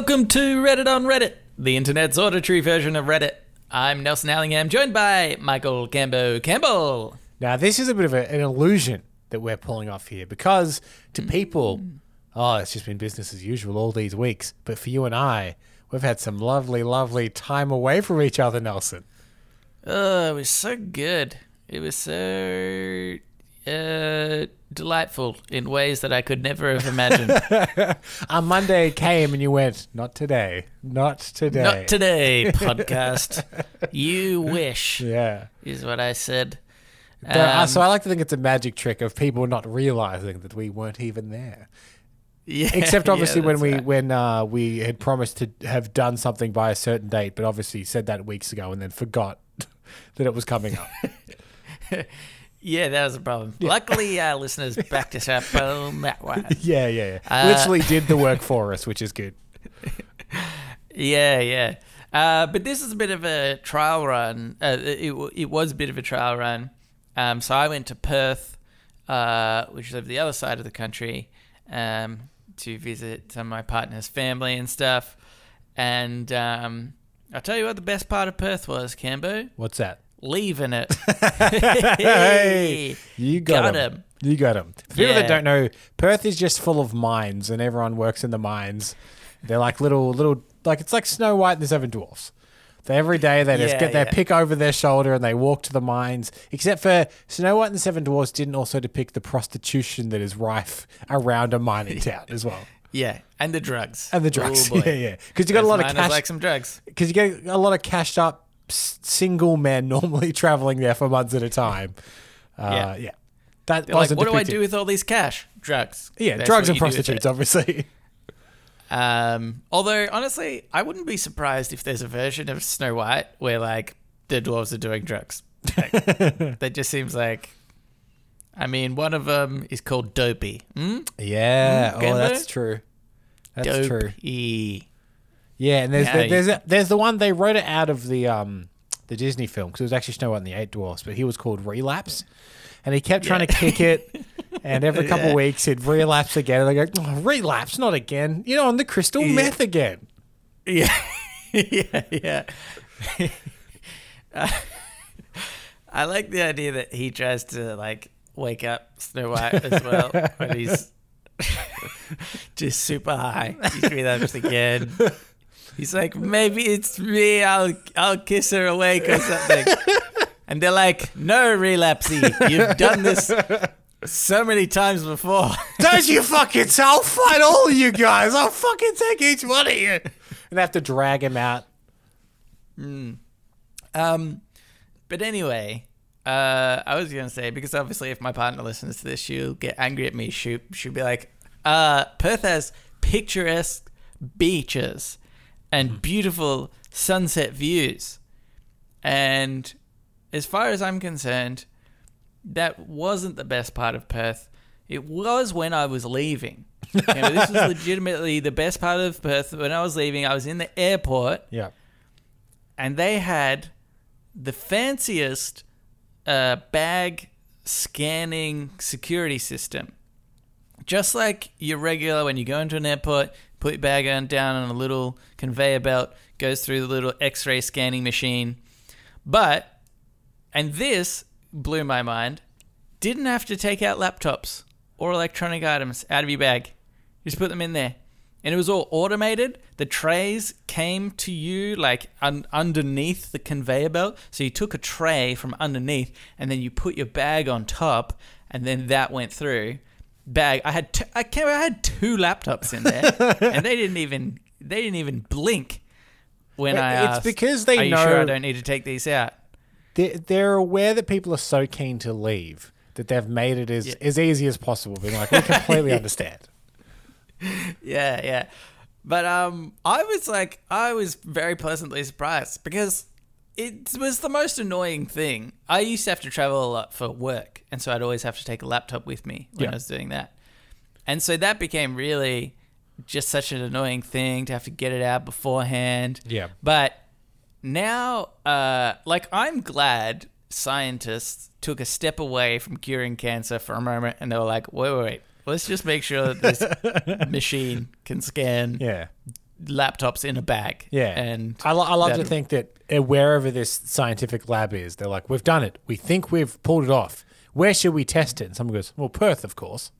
welcome to Reddit on Reddit, the internet's auditory version of Reddit. I'm Nelson Allingham, joined by Michael Cambo Campbell. Now, this is a bit of a, an illusion that we're pulling off here because to people, mm. oh, it's just been business as usual all these weeks. But for you and I, we've had some lovely, lovely time away from each other, Nelson. Oh, it was so good. It was so uh, delightful in ways that I could never have imagined. On Monday came and you went, not today, not today. Not today, podcast. You wish, Yeah. is what I said. Um, so I like to think it's a magic trick of people not realizing that we weren't even there. yeah, Except yeah, obviously when we right. when uh, we had promised to have done something by a certain date, but obviously said that weeks ago and then forgot that it was coming up. Yeah, that was a problem. Luckily, our listeners backed us up on that one. yeah, yeah, yeah. Uh, Literally did the work for us, which is good. Yeah, yeah. Uh, but this is a bit of a trial run. Uh, it, it was a bit of a trial run. Um, so I went to Perth, uh, which is over the other side of the country, um, to visit some of my partner's family and stuff. And um, I'll tell you what the best part of Perth was, Cambo. What's that? Leaving it. Hey, you got, Got him. him. You got him. For people Yeah. that don't know, Perth is just full of mines, and everyone works in the mines. They're like little, little, like it's like Snow White and the Seven Dwarfs. Every day they just Yeah, get their yeah. pick over their shoulder and they walk to the mines. Except for Snow White and the Seven Dwarfs didn't also depict the prostitution that is rife around a mining town as well, Yeah, and the drugs. and the drugs. Oh, boy. yeah, yeah. Because you got a lot of cash. like some drugs. because you get a lot of cashed up single men normally traveling there for months at a time. Uh, yeah. Yeah. That They're like, wasn't what do I do with all this cash? Drugs. Yeah, That's drugs and you do with it. prostitutes, obviously. Um, although honestly, I wouldn't be surprised if there's a version of Snow White where like the dwarves are doing drugs. Like, that just seems like. I mean, one of them is called Dopey. Hmm? yeah, Mm, oh, that's true. That's true. Yeah, and there's Yeah, the, there's a, there's the one they wrote it out of the um the Disney film because it was actually Snow White and the Eight Dwarfs, but he was called Relapse, and he kept trying to kick it, and every couple Yeah. weeks he'd relapse again, and they go, oh, relapse, not again, you know, on the crystal meth again. Yeah, yeah, yeah. Uh, I like the idea that he tries to like wake up Snow White as well when he's just super high. He's relapsed again. He's like, maybe it's me. I'll I'll kiss her awake or something. And they're like, no, relapsey, you've done this so many times before. Don't you fucking tell? I'll fight all of you guys. I'll fucking take each one of you. And they have to drag him out. Um, but anyway, uh, I was gonna say because obviously, if my partner listens to this, she'll get angry at me. She she'll be like, uh, "Perth has picturesque beaches and beautiful sunset views," and as far as I'm concerned, that wasn't the best part of Perth. It was when I was leaving. You know, this was legitimately the best part of Perth. When I was leaving, I was in the airport Yeah. and they had the fanciest uh, bag scanning security system. Just like your regular, when you go into an airport, put your bag on down on a little conveyor belt, goes through the little x ray scanning machine. But, and this blew my mind, didn't have to take out laptops or electronic items out of your bag. You Just put them in there. And it was all automated. The trays came to you like un- underneath the conveyor belt. So you took a tray from underneath and then you put your bag on top and then that went through. Bag. I had t- I, came, I had two laptops in there and they didn't even they didn't even blink when I it's asked. because they Are you sure I don't need to take these out? They're, they're aware that people are so keen to leave that they've made it as, Yeah. as easy as possible. Being like, we completely understand. Yeah, yeah. But um, I was like, I was very pleasantly surprised because it was the most annoying thing. I used to have to travel a lot for work, and so I'd always have to take a laptop with me when Yeah. I was doing that. And so that became really just such an annoying thing to have to get it out beforehand. Yeah. But now, uh, like, I'm glad scientists took a step away from curing cancer for a moment and they were like, wait, wait, wait. Let's just make sure that this machine can scan Yeah. Laptops in a bag. Yeah, and I, lo- I love to think that uh, wherever this scientific lab is, they're like, "We've done it. We think we've pulled it off. Where should we test it?" And someone goes, "Well, Perth, of course."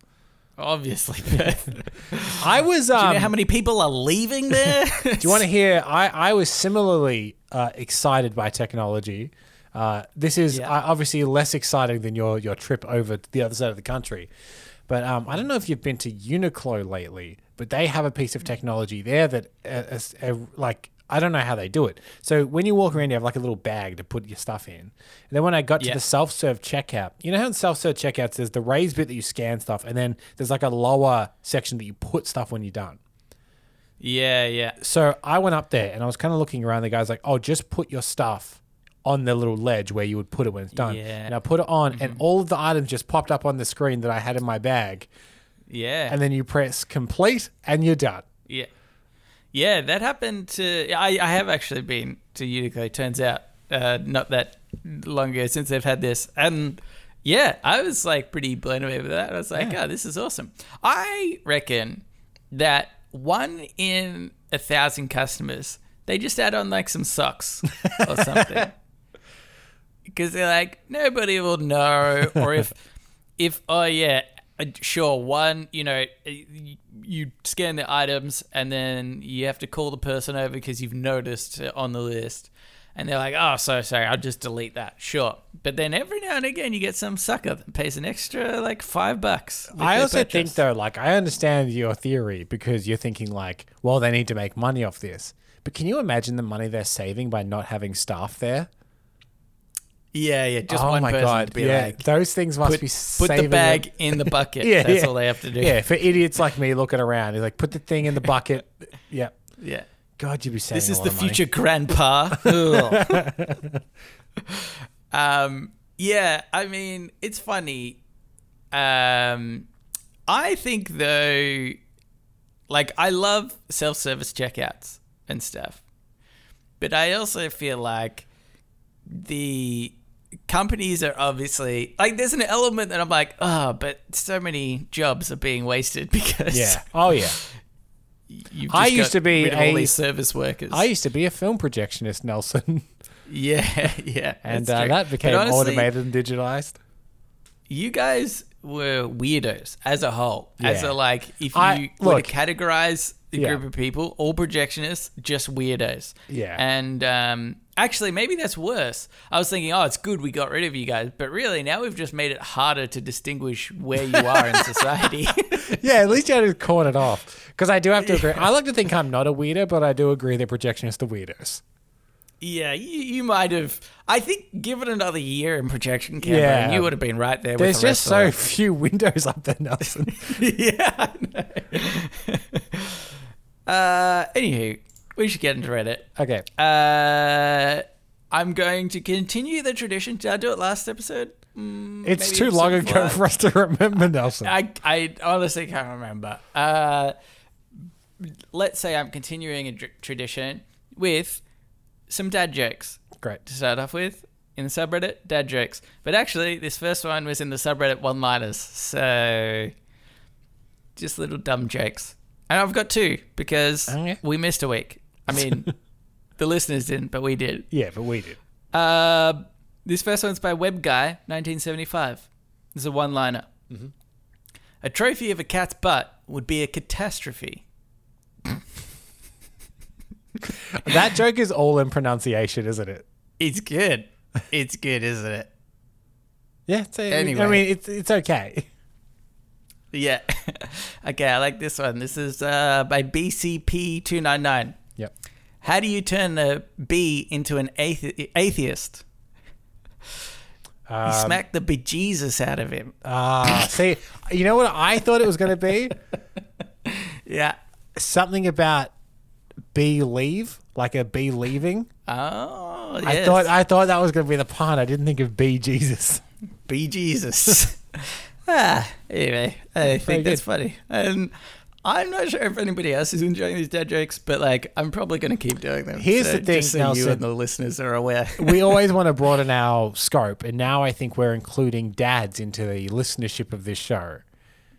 obviously. Perth. I was. Um, you know how many people are leaving there? do you want to hear? I I was similarly uh, excited by technology. Uh, this is Yeah. uh, obviously less exciting than your your trip over to the other side of the country. But um, I don't know if you've been to Uniqlo lately, but they have a piece of technology there that uh, uh, like I don't know how they do it. So when you walk around, you have like a little bag to put your stuff in. And then when I got to the self-serve checkout, you know how in self-serve checkouts there's the raised bit that you scan stuff, and then there's like a lower section that you put stuff when you're done. yeah, yeah. So I went up there and I was kind of looking around. The guy's like, "Oh, just put your stuff on the little ledge where you would put it when it's done." Yeah. And I put it on, and all of the items just popped up on the screen that I had in my bag. Yeah. And then you press complete, and you're done. Yeah. Yeah, that happened to. I, I have actually been to Uniqlo, it turns out, uh, not that long ago since they've had this. And yeah, I was like pretty blown away with that. I was like, Yeah. oh, this is awesome. I reckon that one in a thousand customers, they just add on like some socks or something. Because they're like, nobody will know. Or if, if, oh yeah, uh, sure, one, you know, you scan the items and then you have to call the person over because you've noticed it on the list. And they're like, oh, so sorry, I'll just delete that. Sure. But then every now and again, you get some sucker that pays an extra like five bucks. I also think though, like I understand your theory because you're thinking like, well, they need to make money off this. But can you imagine the money they're saving by not having staff there? Yeah, yeah. Just oh one my person god, be yeah, like, those things must put, be put the them. bag in the bucket. Yeah, That's yeah. all they have to do. Yeah, for idiots like me looking around, he's like, put the thing in the bucket. yeah. Yeah. God, you'd be saving This is the future grandpa. Um, yeah, I mean, it's funny. Um, I think though, like, I love self-service checkouts and stuff, but I also feel like the companies are obviously like there's an element that I'm like, oh, but so many jobs are being wasted because Yeah. Oh yeah. I used to be rid of all a- these service workers. I used to be a film projectionist, Nelson, Yeah, yeah. and uh, that became honestly, automated and digitalized. You guys were weirdos as a whole. As a like, if you I- were look. to categorize the Yeah. group of people, all projectionists, just weirdos. Yeah. And um, actually, maybe that's worse. I was thinking, oh, it's good we got rid of you guys, but really now we've just made it harder to distinguish where you are in society. Yeah, at least you had to corn it off. Because I do have to agree. I like to think I'm not a weirdo, but I do agree that projectionists are weirdos. yeah, you, you might have. I think give it another year in projection camera, Yeah. and you would have been right there. There's with the just so few windows up there, Nelson. yeah. I know. uh, anywho, we should get into Reddit. okay. Uh, I'm going to continue the tradition. Did I do it last episode? Mm, It's too long ago for us to remember, Nelson. I, I honestly can't remember. Uh, let's say I'm continuing a dr- tradition with some dad jokes Great. to start off with in the subreddit, dad jokes. But actually, this first one was in the subreddit one liners. So just little dumb jokes. And I've got two because Okay. we missed a week. I mean, the listeners didn't, but we did. Yeah, but we did. Uh, this first one's by Web Guy, 1975. This is a one liner. A trophy of a cat's butt would be a catastrophe. That joke is all in pronunciation, isn't it? It's good. It's good, isn't it? Yeah. It's, Anyway. I mean, it's it's okay. Yeah. okay, I like this one. This is uh, by BCP299. Yep. How do you turn a bee into an athe- atheist? You Um, smack the bejesus out of him. Ah, see, you know what I thought it was going to be? Yeah. Something about bee leave, like a bee leaving. Oh, yes. I thought I thought that was going to be the pun. I didn't think of bee Jesus. Be Jesus. ah, anyway, I think good. that's funny. And I'm not sure if anybody else is enjoying these dad jokes, but like, I'm probably going to keep doing them. Here's So the thing, so you and the listeners are aware. we always want to broaden our scope, and now I think we're including dads into the listenership of this show.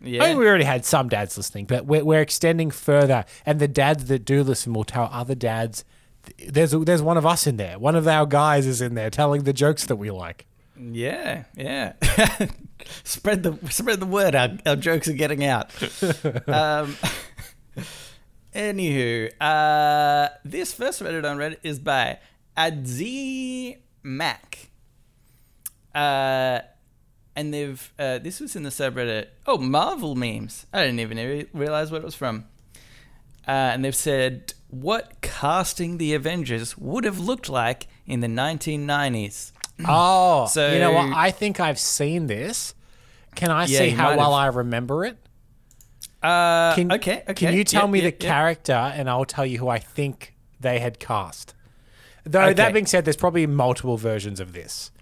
Yeah. I mean, we already had some dads listening, but we're, we're extending further. And the dads that do listen will tell other dads. There's there's one of us in there. One of our guys is in there telling the jokes that we like. Yeah, yeah. spread the spread the word. Our, our jokes are getting out. um, anywho, uh, this first Reddit on Reddit is by Adzi Mac. Uh, and they've uh, this was in the subreddit. Oh, Marvel memes. I didn't even re- realize what it was from. Uh, and they've said what casting the Avengers would have looked like in the 1990s. Oh, So- you know what? I think I've seen this. Can I Yeah, see you how might well I remember it? Uh, Can, okay, okay. Can you tell Yep, me yep, the yep. character and I'll tell you who I think they had cast? Though Okay. that being said, there's probably multiple versions of this.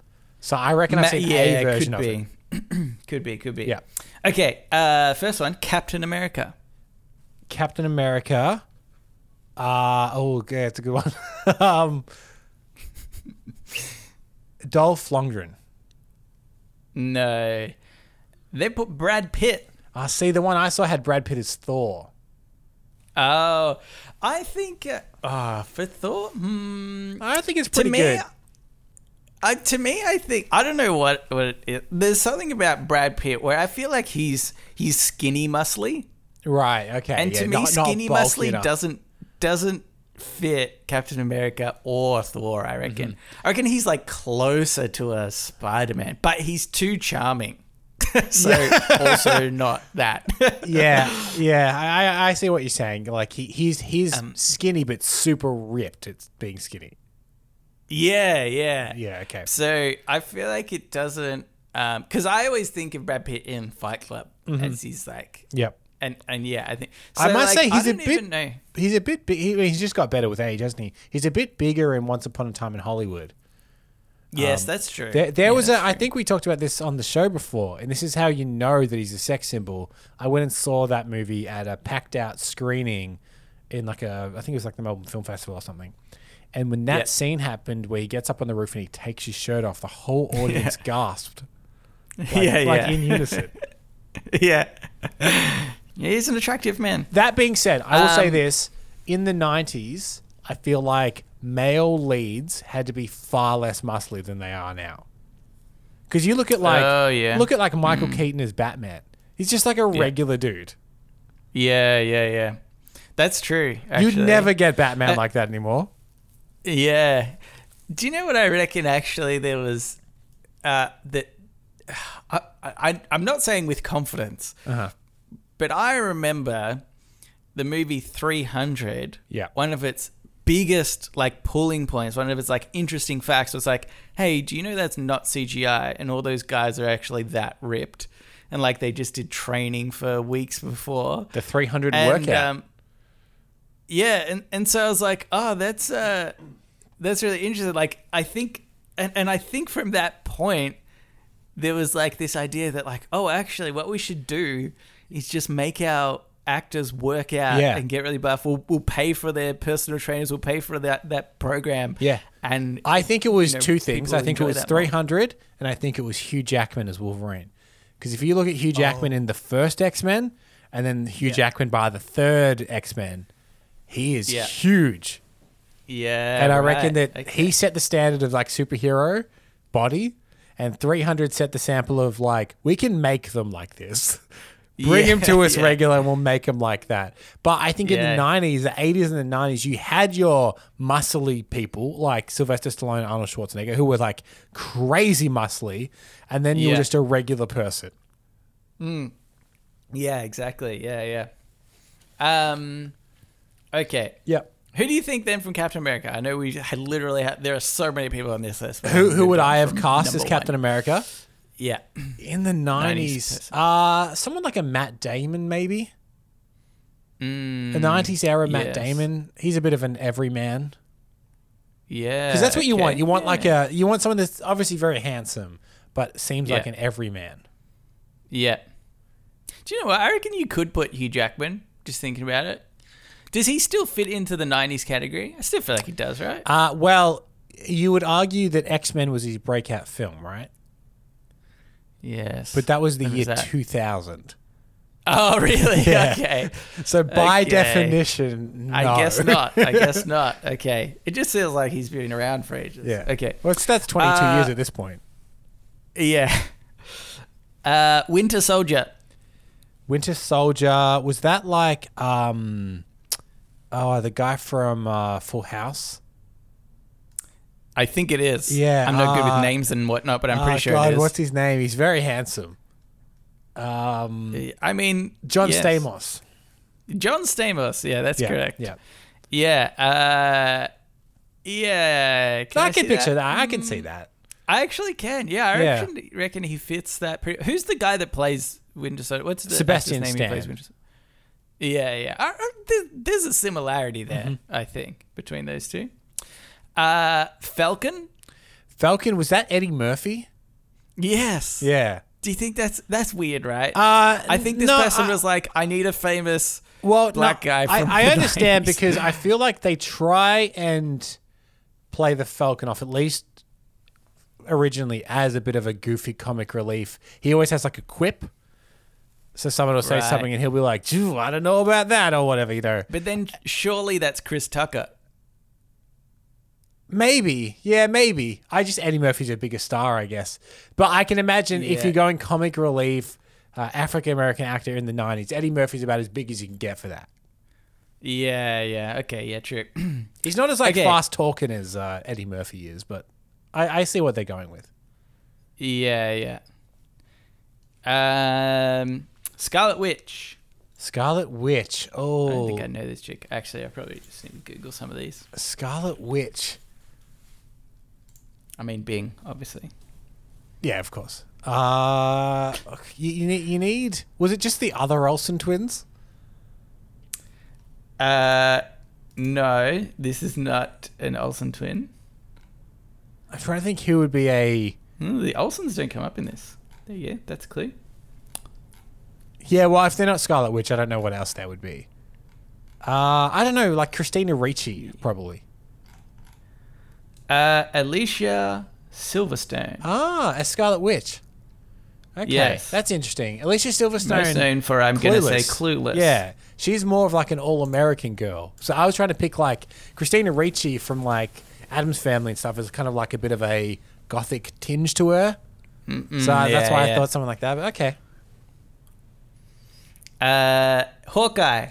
So I reckon Ma- I've seen a version could of be. it. could be, could be. Yeah. Okay, uh, first one Captain America. Captain America. Uh, oh, yeah, it's a good one. um, Dolph Lundgren. No. They put Brad Pitt. I see the one I saw had Brad Pitt as Thor. Oh, I think. Uh, ah, for Thor? Hmm. I think it's To pretty me, good. I, to me, I think I don't know what what it is. There's something about Brad Pitt where I feel like he's he's skinny, muscly, Right. Okay. and yeah, to me, not- not skinny, bulky muscly enough. doesn't doesn't fit Captain America or Thor. I reckon. Mm-hmm. I reckon he's like closer to a Spider Man, but he's too charming. so also not that. yeah, yeah. I, I- see what you're saying. Like he, he's he's Um, skinny but super ripped. It's being skinny. yeah, yeah, Yeah. Okay. So I feel like it doesn't, Um, because I always think of Brad Pitt in Fight Club as he's like, Yep. And and yeah, I think. So I must like, say he's a bit he's a bit. Big, he, he's just got better with age, hasn't he? He's a bit bigger in Once Upon a Time in Hollywood. Yes, that's true. Um, There, there Yeah, was a. that's I think we talked about this on the show before, and this is how you know that he's a sex symbol. I went and saw that movie at a packed out screening in like a. I think it was like the Melbourne Film Festival or something. And when that Yeah. scene happened, where he gets up on the roof and he takes his shirt off, the whole audience gasped. Like, yeah, like yeah, in unison. yeah. Yeah. He's an attractive man. That being said, I will say Um, this: in the '90s, I feel like male leads had to be far less muscly than they are now. Because you look at like, Oh, yeah. look at like Michael Keaton as Batman. He's just like a regular dude. Yeah, yeah, yeah. That's true. You'd never get Batman Uh, like that anymore. Yeah. Do you know what I reckon? Actually, there was uh, that. I, I I'm not saying with confidence, Uh-huh. But I remember the movie 300. Yeah. One of its biggest like pulling points, one of its like interesting facts was like, hey, do you know that's not CGI? And all those guys are actually that ripped, and like they just did training for weeks before. The 300 And, workout. Um, yeah, and, and so I was like, oh, that's uh, that's really interesting. Like, I think, and, and I think from that point, there was like this idea that like, oh, actually, what we should do is just make our actors work out Yeah. and get really buff. We'll, we'll pay for their personal trainers. We'll pay for that that program. Yeah. and I think it was you know, two things. I think it was that more. 300, and I think it was Hugh Jackman as Wolverine. Because if you look at Hugh Jackman oh. in the first X Men, and then Hugh Oh. Yeah. Jackman by the third X Men, he is Yeah. huge. yeah, and I reckon that Okay. he set the standard of like superhero body, and 300 set the sample of like we can make them like this. Bring Yeah, him to us yeah. regular, and we'll make him like that. But I think in the 90s, the 80s, and the 90s, you had your muscly people like Sylvester Stallone, and Arnold Schwarzenegger, who were like crazy muscly, and then you were just a regular person. Yeah, exactly. Yeah, yeah. Um, okay. Yep. Who do you think then from Captain America? I know we had literally had, there are so many people on this list. Who who would I have cast as Captain one. America Yeah. in the 90s? 90s. Uh someone like a Matt Damon, maybe. Mm, The 90s era Matt yes. Damon. He's a bit of an everyman. Yeah. Because that's what you want. You want Yeah. like a you want someone that's obviously very handsome, but seems like an everyman. Yeah. Do you know what? I reckon you could put Hugh Jackman, just thinking about it. Does he still fit into the 90s category? I still feel like he does, right? Uh well, you would argue that X Men was his breakout film, right? Yes. But that was the When year was two thousand. Oh, really? Yeah. Okay. So by Okay. definition, no. I guess not. I guess not. Okay. It just feels like he's been around for ages. Yeah. Okay. Well, that's 22 Uh, years at this point. Yeah. Uh, Winter Soldier. Winter Soldier was that like um oh the guy from uh, Full House? I think it is. Yeah, I'm not good uh, with names and whatnot, but I'm pretty Oh, sure God, it is. what's his name? He's very handsome. Um, I mean, John yes. Stamos. John Stamos. Yeah, that's Yeah, correct. Yeah, Yeah. Uh, yeah. Can I, I, can picture that? that. I can see that. I actually can. Yeah, I Yeah. reckon, reckon he fits that. Pretty, who's the guy that plays Winter Soldier? What's the Sebastian name he plays Stan. Winter Soldier? Yeah, yeah. I, I, there's a similarity there, Mm-hmm. I think, between those two. Uh, Falcon. Falcon was that Eddie Murphy? Yes. Yeah. Do you think that's that's weird, right? Uh, I think this no, person I- was like, I need a famous. well, black no, guy I, from I understand 90s. because I feel like they try and play the Falcon off at least originally as a bit of a goofy comic relief. He always has like a quip. So someone will say Right. something and he'll be like, "Gee, I don't know about that or whatever, you know. But then surely that's Chris Tucker. Maybe. Yeah, maybe. I just Eddie Murphy's a bigger star, I guess. But I can imagine if Yeah. you're going comic relief, uh, African American actor in the 90s, Eddie Murphy's about as big as you can get for that. Yeah, yeah. Okay, yeah, true. He's not as like Okay. fast talking as uh, Eddie Murphy is, but I, I see what they're going with. yeah, yeah. Um, Scarlet Witch. Scarlet Witch. Oh I don't Oh, think I know this chick. Actually, I probably just need to Google some of these. Scarlet Witch. I mean, Bing, obviously. Yeah, of course. Uh, you, you need. You need. Was it just the other Olsen twins? Uh, no, this is not an Olsen twin. I'm trying to think who would be a. Hmm, the Olsens don't come up in this. There you go. That's clear. Yeah, well, if they're not Scarlet Witch, I don't know what else that would be. Uh, I don't know, like Christina Ricci, probably. Uh, Alicia Silverstone. Ah, a Scarlet Witch. Okay, Yes. that's interesting. Alicia Silverstone. Most known for, I'm going to say, Clueless. Yeah, she's more of like an all-American girl. So I was trying to pick like Christina Ricci from like Addams Family and stuff as kind of like a bit of a gothic tinge to her. so that's yeah, why I yeah. thought something like that. But okay, Uh, Hawkeye.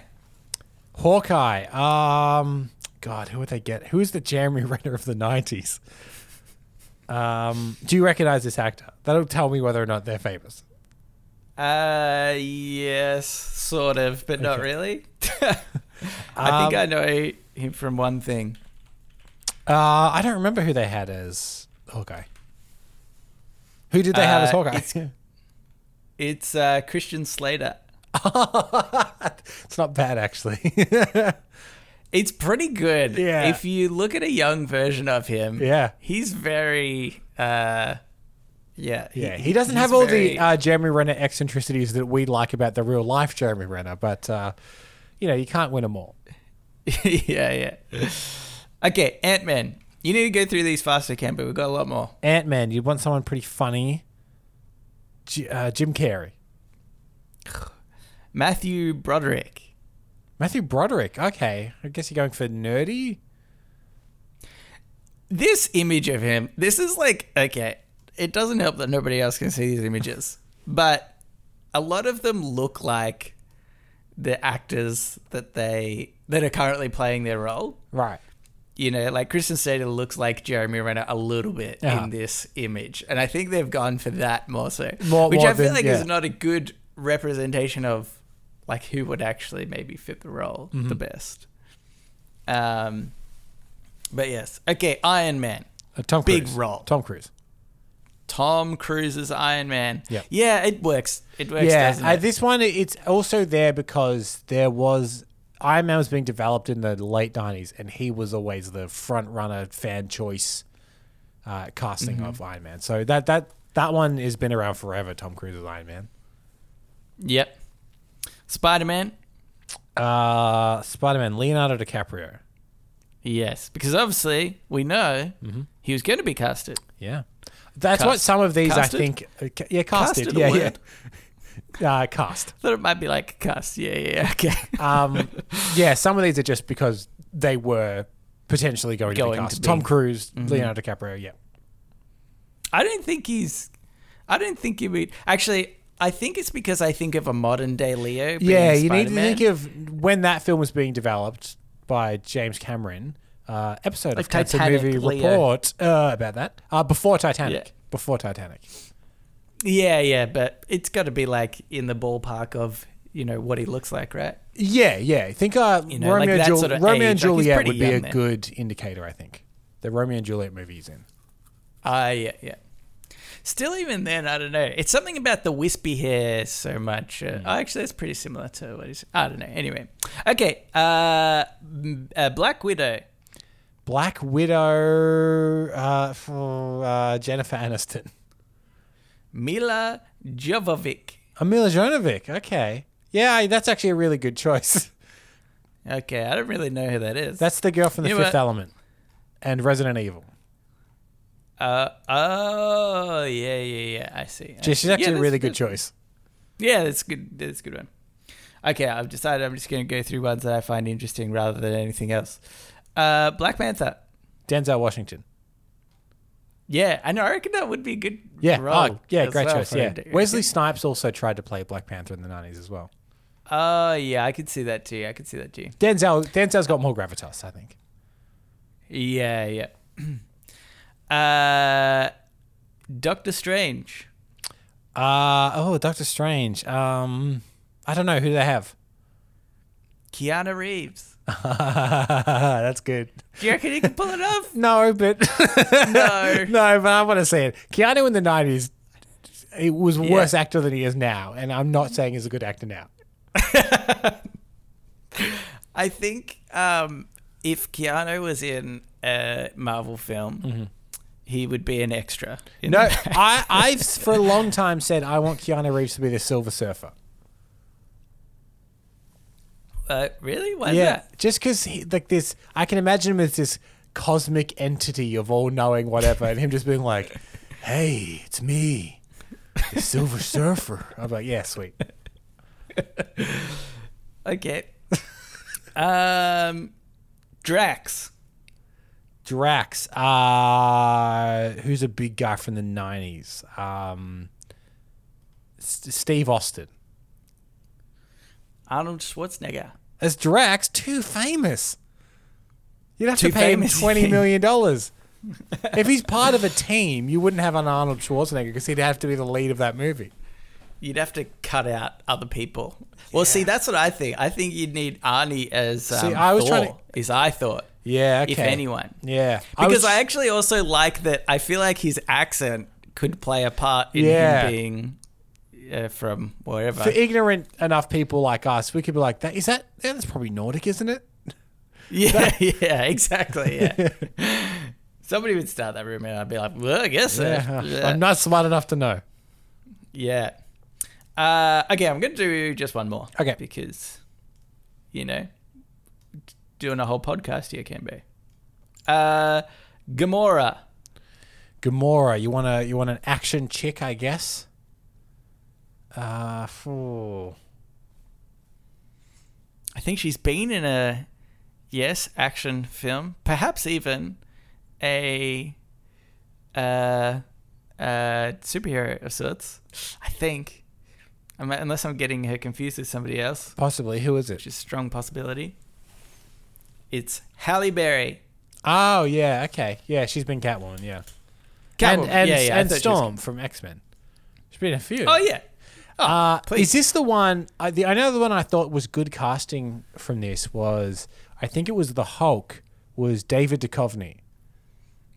Hawkeye. Um, God, who would they get? Who's the Jeremy Renner of the '90s? Um, do you recognize this actor? That'll tell me whether or not they're famous. Uh, yes, sort of, but not really. I think Um, I know him from one thing. Uh, I don't remember who they had as Hawkeye. Who did they have as Uh, Hawkeye? it's- It's uh, Christian Slater. it's not bad actually. It's pretty good. Yeah. If you look at a young version of him, Yeah. he's very, uh, yeah, yeah, he doesn't have all very- the uh, Jeremy Renner eccentricities that we like about the real life Jeremy Renner, but uh, you know you can't win them all. yeah, yeah. Okay, Ant Man. You need to go through these faster, Cam, but we've got a lot more. Ant Man, you want someone pretty funny. J- uh, Jim Carrey, Matthew Broderick. Matthew Broderick. Okay, I guess you're going for nerdy. This image of him, this is like, okay, it doesn't help that nobody else can see these images, but a lot of them look like the actors that they that are currently playing their role. Right. You know, like Christian Slater looks like Jeremy Renner a little bit Yeah. in uh-huh. this image, and I think they've gone for that more so, More- which more I feel than- like yeah. is not a good representation of like who would actually maybe fit the role Mm-hmm. the best. Um, but yes, okay, Iron Man. Uh, Tom Big Cruise. role. Tom Cruise. Tom Cruise's Iron Man. Yeah, Yeah, it works. It works. yeah, uh, it? this one it's also there because there was Iron Man was being developed in the late nineties, and he was always the front runner fan choice uh, casting Mm-hmm. of Iron Man. So that that that one has been around forever. Tom Cruise's Iron Man. Yep. Spider Man. Uh, Spider Man, Leonardo DiCaprio. Yes, because obviously we know Mm-hmm. he was going to be casted. Yeah, that's what some of these casted? I think. Uh, ca- yeah, casted. Casted yeah, yeah. uh, cast. Thought it might be like cast. Yeah, yeah, okay. Um, yeah, some of these are just because they were potentially going, to Going be to cast. be. Mm-hmm. Tom Cruise, Leonardo DiCaprio. Yeah, I don't think he's. I don't think he would. Actually, I think it's because I think of a modern day Leo. Yeah. You need to think of when that film was being developed by James Cameron. Uh, episode Like of Titanic, Movie Leo. report uh, about that. Uh, before Titanic. Yeah. Before Titanic. Yeah, yeah, but it's got to be like in the ballpark of you know what he looks like, right? Yeah, yeah. Think uh, You know, Romeo, Jul- sort of Romeo and Juliet pretty would be a then. good indicator, I think. The Romeo and Juliet movie he's in. Ah, yeah, yeah. Still, even then, I don't know. It's something about the wispy hair so much. Uh, oh, actually, that's pretty similar to what he's. I don't know. Anyway, okay. Uh, uh, Black Widow. Black Widow uh, for uh, Jennifer Aniston. Milla Jovovich. Milla Jovovich. Okay. Yeah, that's actually a really good choice. Okay, I don't really know who that is. That's the girl from The You know Fifth what? Element and Resident Evil. Uh oh yeah yeah yeah. I see. I She's see. actually Yeah, a really good choice. Yeah, that's good. That's a good one. Okay, I've decided I'm just going to go through ones that I find interesting rather than anything else. Uh, Black Panther. Denzel Washington. Yeah, I know. I reckon that would be a good Yeah. Oh, yeah, great well choice. Yeah. Wesley Snipes also tried to play Black Panther in the 90s as well. Oh yeah, I could see that too. I could see that too. Denzel Denzel's got more gravitas, I think. Yeah, yeah. uh, Doctor Strange. Uh oh, Doctor Strange. Um I don't know who they have. Keanu Reeves. That's good. Do you reckon he can pull it off? No, but No. no, but I want to say it. Keanu in the nineties, he was a Yeah. worse actor than he is now, and I'm not saying he's a good actor now. I think um, if Keanu was in a Marvel film, he would be an extra. No. I, I've for a long time said I want Keanu Reeves to be the Silver Surfer. Uh, really? Why yeah, that? just because like this, I can imagine him as this cosmic entity of all knowing whatever, and him just being like, "Hey, it's me, the Silver Surfer." I'm like, "Yeah, sweet." Okay. um, Drax. Drax, uh, who's a big guy from the '90s? Um, S- Steve Austin. Arnold Schwarzenegger. As Drax, too famous. You'd have Too to pay him you twenty think? million dollars. if he's part of a team, you wouldn't have an Arnold Schwarzenegger because he'd have to be the lead of that movie. You'd have to cut out other people. Well, see, that's what I think. I think you'd need Arnie as um, See, I was Thor, trying to- is I thought, Yeah, okay. if anyone. Yeah, Because I, was- actually also like that. I feel like his accent could play a part in Yeah. him being uh, from wherever. for ignorant enough people like us, we could be like, "That is that? Yeah, that's probably Nordic, isn't it?" yeah, yeah, exactly. Yeah. Somebody would start that rumor, and I'd be like, "Well, I guess so." Yeah, Yeah. I'm not smart enough to know. Yeah. Uh, okay, I'm going to do just one more. Okay. Because, you know, doing a whole podcast here can be. Uh, Gamora. Gamora, you want a you want an action chick, I guess. Uh, phew. I think she's been in a, yes, action film. Perhaps even a uh, uh, superhero of sorts. I think. Unless I'm getting her confused with somebody else, possibly. Who is it? which is a strong possibility. It's Halle Berry. Oh yeah, okay, yeah, she's been Catwoman, yeah, Catwoman. and and, Yeah, yeah, and Storm from X Men. She's been a few. Oh yeah. Oh, Uh, is this the one? Uh, the another one I thought was good casting from this was I think it was the Hulk was David Duchovny,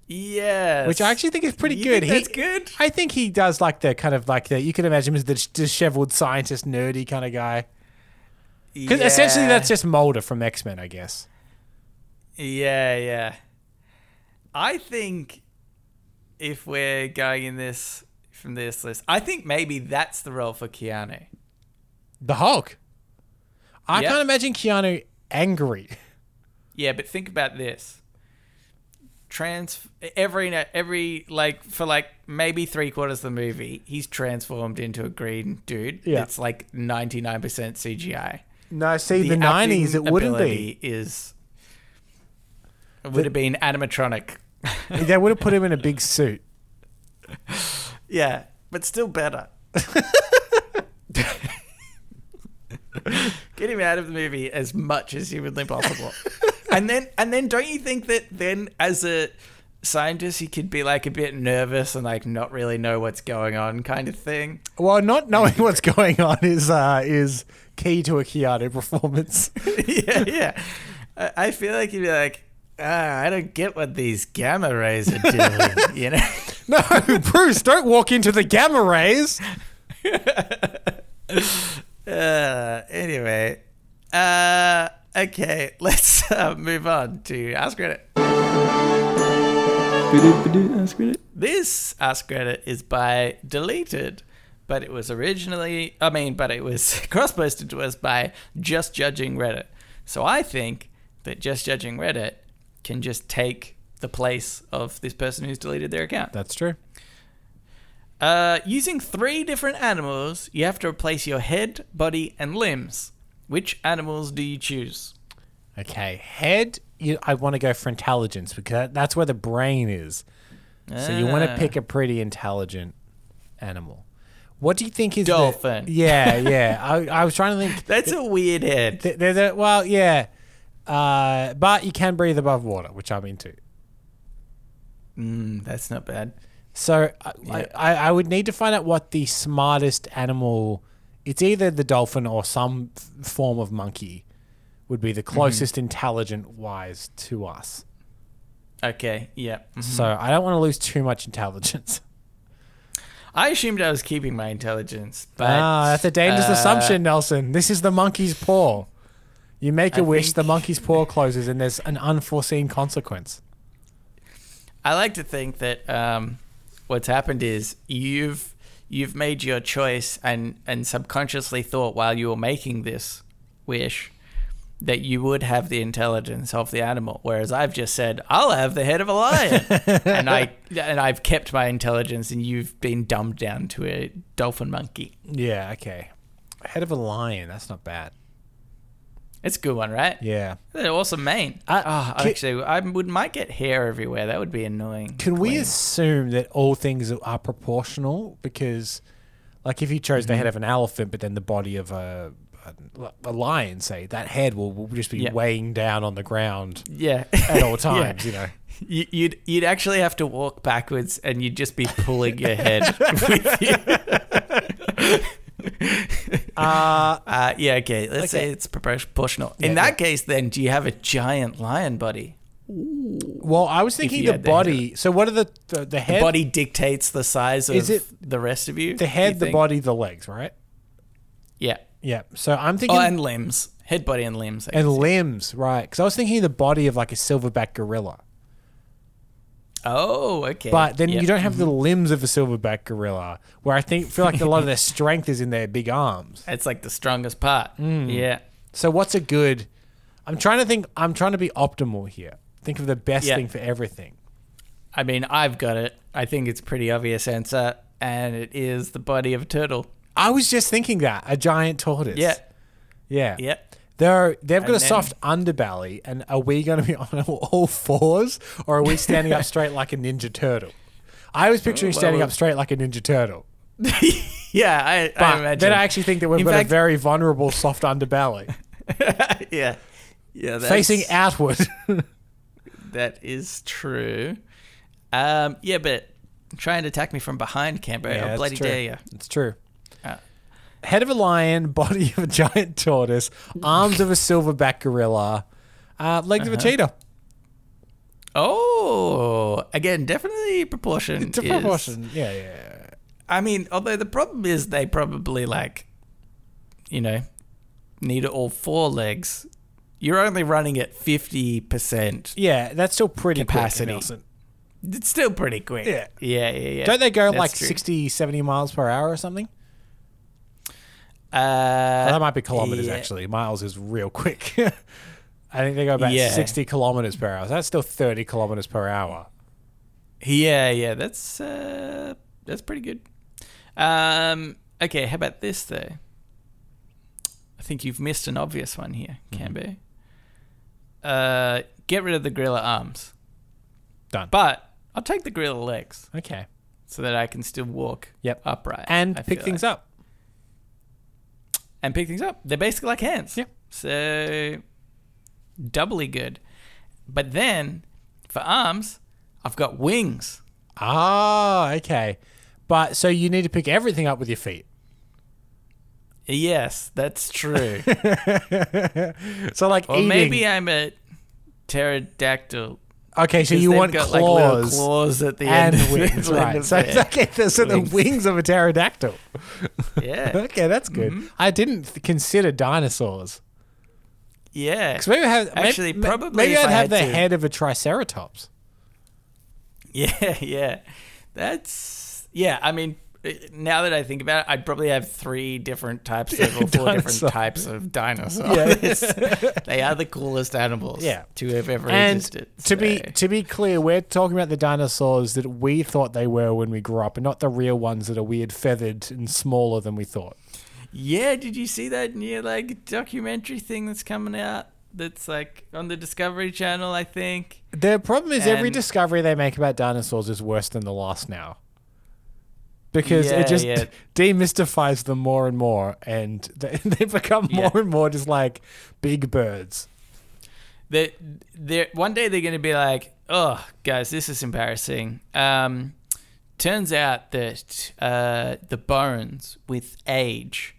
Yes. which I actually think is pretty You good. think He- that's good. I think he does like the kind of like the you can imagine him as the disheveled scientist, nerdy kind of guy. Because essentially that's just Mulder from X Men, I guess. Yeah, yeah. I think if we're going in this from this list, I think maybe that's the role for Keanu. The Hulk. I Yeah. can't imagine Keanu angry. Yeah, but think about this. trans every every like for like maybe three quarters of the movie, he's transformed into a green dude. Yeah. It's like ninety nine percent CGI. No, see, the, 90s, it wouldn't be. Is it would have been animatronic. They would have put him in a big suit. Yeah, but still better. Get him out of the movie as much as humanly possible. and then and then don't you think that then as a scientist he could be like a bit nervous and like not really know what's going on kind of thing? Well, not knowing what's going on is uh, is key to a Keanu performance. yeah, yeah. I, I feel like he'd be like, ah, I don't get what these gamma rays are doing, you know? no, Bruce, don't walk into the gamma rays. Uh, anyway, uh, okay, let's uh, move on to Ask Reddit. Ask Reddit. This Ask Reddit is by Deleted, but it was originally, I mean, but it was cross posted to us by Just Judging Reddit. So I think that Just Judging Reddit can just take the place of this person who's deleted their account. That's true. Uh, using three different animals, you have to replace your head, body, and limbs. Which animals do you choose? Okay, head. You, I want to go for intelligence because that's where the brain is. So you want to Ah. pick a pretty intelligent animal. What do you think is the- Dolphin. yeah, yeah. I, I was trying to think. That's a weird head. Th- There's a well, yeah, uh, but you can breathe above water, which I'm into. Mm, that's not bad. So I, Yeah. I, I would need to find out what the smartest animal. It's either the dolphin or some f- form of monkey would be the closest intelligent wise to us. Okay, yeah. Mhm. So I don't want to lose too much intelligence. I assumed I was keeping my intelligence, but ah, that's a dangerous uh, assumption, Nelson. This is the monkey's paw. You make a I wish, think- the monkey's paw closes, and there's an unforeseen consequence. I like to think that um, what's happened is you've you've made your choice and and subconsciously thought while you were making this wish that you would have the intelligence of the animal, whereas I've just said I'll have the head of a lion, and I and I've kept my intelligence, and you've been dumbed down to a dolphin monkey. Yeah, okay. Head of a lion. That's not bad. It's a good one, right? Yeah. They're awesome mane. Uh, Ah, can- actually, I would might get hair everywhere. That would be annoying. Can we assume that all things are proportional? Because, like, if you chose Mm-hmm. the head of an elephant, but then the body of a a, lion, say that head will, will just be Yeah. weighing down on the ground Yeah. at all Yeah. times. You know. You- You'd you'd actually have to walk backwards, and you'd just be pulling your head with you. Uh, Uh, yeah, okay. Let's say it's proportional. Yeah, In that yeah. case, then, do you have a giant lion body? well, I was thinking the had the body. So, what are the the, the head, The body dictates the size of Is it the rest of you. the you head, the body, the legs, right? Yeah. Yeah. So I'm thinking Oh, and limbs. Head, body, and limbs. I and guess. limbs, right? Because I was thinking the body of like a silverback gorilla. Oh, okay. But then Yep. you don't have the limbs of a silverback gorilla, where I think feel like a lot of their strength is in their big arms. It's like the strongest part. Mm. Yeah. So what's a good? I'm trying to think. I'm trying to be optimal here. Think of the best Yeah. thing for everything. I mean, I've got it. I think it's a pretty obvious answer, and it is the body of a turtle. I was just thinking that a giant tortoise. Yeah. yeah, Yeah. They're they've got And a then- soft underbelly, and are we going to be on all fours, or are we standing up straight like a ninja turtle? I was picturing well, standing well- up straight like a ninja turtle, Yeah, I, but I imagine. then I actually think that we've In got fact- a very vulnerable soft underbelly yeah. Yeah, facing outward. That is true. Um, yeah, but try and attack me from behind, Cambo. Yeah, I'll bloody true. dare you. It's true. Uh, Head of a lion, body of a giant tortoise, arms of a silverback gorilla, uh, legs Uh-huh. of a cheetah. oh, again, definitely proportion. It's a is- proportion. Yeah, yeah. I mean, although the problem is they probably like, you know, need all four legs. You're only running at fifty percent. Yeah, that's still pretty Capacity. quick, Nelson. It's still pretty quick. Yeah. yeah, yeah. yeah. Don't they go That's like true. 60, 70 miles per hour or something? Uh, that might be kilometers, yeah. actually. Miles is real quick. I think they go about Yeah. 60 kilometers per hour. So that's still 30 kilometers per hour. Yeah, yeah, that's uh, that's pretty good. Um, okay, how about this though? I think you've missed an obvious one here, Mm-hmm. Uh, get rid of the gorilla arms, Done. but I'll take the gorilla legs Okay. so that I can still walk Yep. upright And I pick things like. up. And pick things up. They're basically like hands. Yep. So doubly good. But then for arms, I've got wings. Ah, okay. But so you need to pick everything up with your feet. Yes, that's true. So like or eating. maybe I'm a pterodactyl. Okay, so you want got, claws, like claws at the and end. wings, right? So, their okay, those are the wings. of a pterodactyl. Yeah, Okay, that's good. Mm-hmm. I didn't consider dinosaurs. yeah. So maybe have Actually, ma- probably maybe I'd have the to- head of a triceratops. Yeah, yeah. That's yeah. I mean, now that I think about it, I'd probably have three different types of or four Dinosaurs. different types of dinosaurs. they are the coolest animals Yeah. to have ever And existed. to be to be clear, we're talking about the dinosaurs that we thought they were when we grew up, and not the real ones that are weird, feathered, and smaller than we thought. yeah, did you see that new like documentary thing that's coming out? That's like on the Discovery Channel, I think. The problem is every discovery they make about dinosaurs is worse than the last now. Because Yeah, it just yeah. demystifies them more and more, and they, they become more Yeah. and more just like big birds. that they're one day they're going to be like, "Oh, guys, this is embarrassing." Um, turns out that uh, the bones with age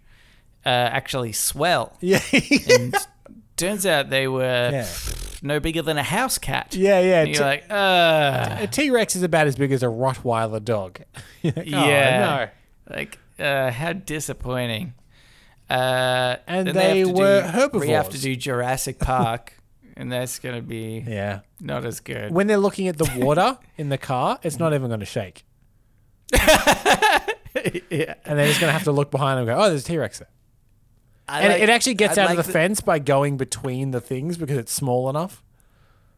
uh, actually swell, Yeah, and turns out they were Yeah. no bigger than a house cat. yeah, yeah. And you're like, uh, a T Rex is about as big as a Rottweiler dog. Like, oh, yeah, no. like uh, how disappointing. Uh, And then they were do, herbivores. We have to do Jurassic Park, and that's going to be Yeah. not as good. When they're looking at the water in the car, it's not even going to shake. yeah. And they're just going to have to look behind and go, oh, there's a T Rex there. I And like- it actually gets I out like of the, fence by going between the things because it's small enough.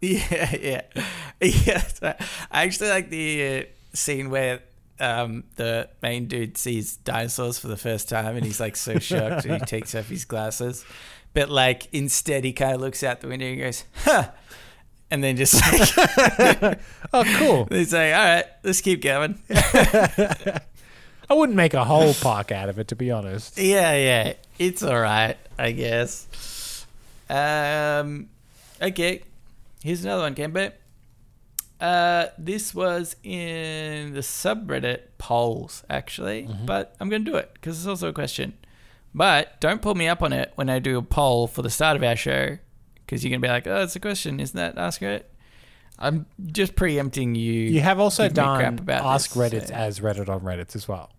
Yeah, yeah, yeah. I actually like the uh, scene where um, the main dude sees dinosaurs for the first time and he's like so shocked and he takes off his glasses, but like instead he kind of looks out the window and goes, "Huh," and then just like, Oh, cool. he's like, "All right, let's keep going." I wouldn't make a whole park out of it, to be honest. Yeah, yeah, it's all right, I guess. Um, okay, here's another one, Cambo. Uh, this was in the subreddit polls, actually, but I'm going to do it because it's also a question. But don't pull me up on it when I do a poll for the start of our show because you're going to be like, oh, it's a question. Isn't that Ask Reddit? I'm just preempting you. You have also Give me crap done about Ask this, Reddit so- as Reddit on Reddit as well.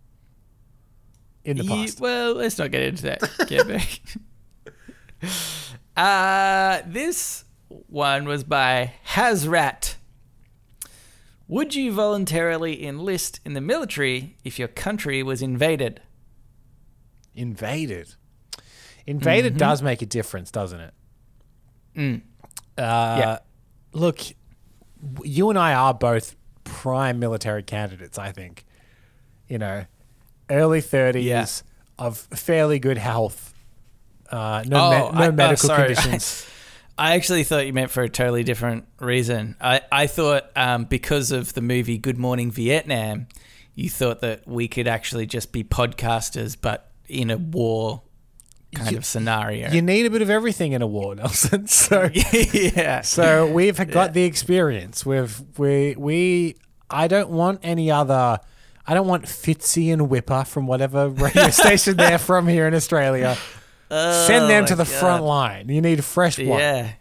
In the past. well, let's not get into that. Uh, this one was by Hazrat. Would you voluntarily enlist in the military if your country was invaded? Invaded. Invaded Mm-hmm. does make a difference, doesn't it? Mm. Uh, Yeah. Look, you and I are both prime military candidates, I think. You know, early 30s Yeah. of fairly good health, uh, no, Oh, me- no I- oh, medical sorry. conditions. I actually thought you meant for a totally different reason. I, I thought um, because of the movie Good Morning Vietnam, you thought that we could actually just be podcasters, but in a war kind You- of scenario. you need a bit of everything in a war, Nelson. So yeah. So we've got Yeah. the experience. We've we we. I don't want any other. I don't want Fitzy and Wippa from whatever radio station they're from here in Australia. Send them Oh to the front line. You need fresh blood. Yeah,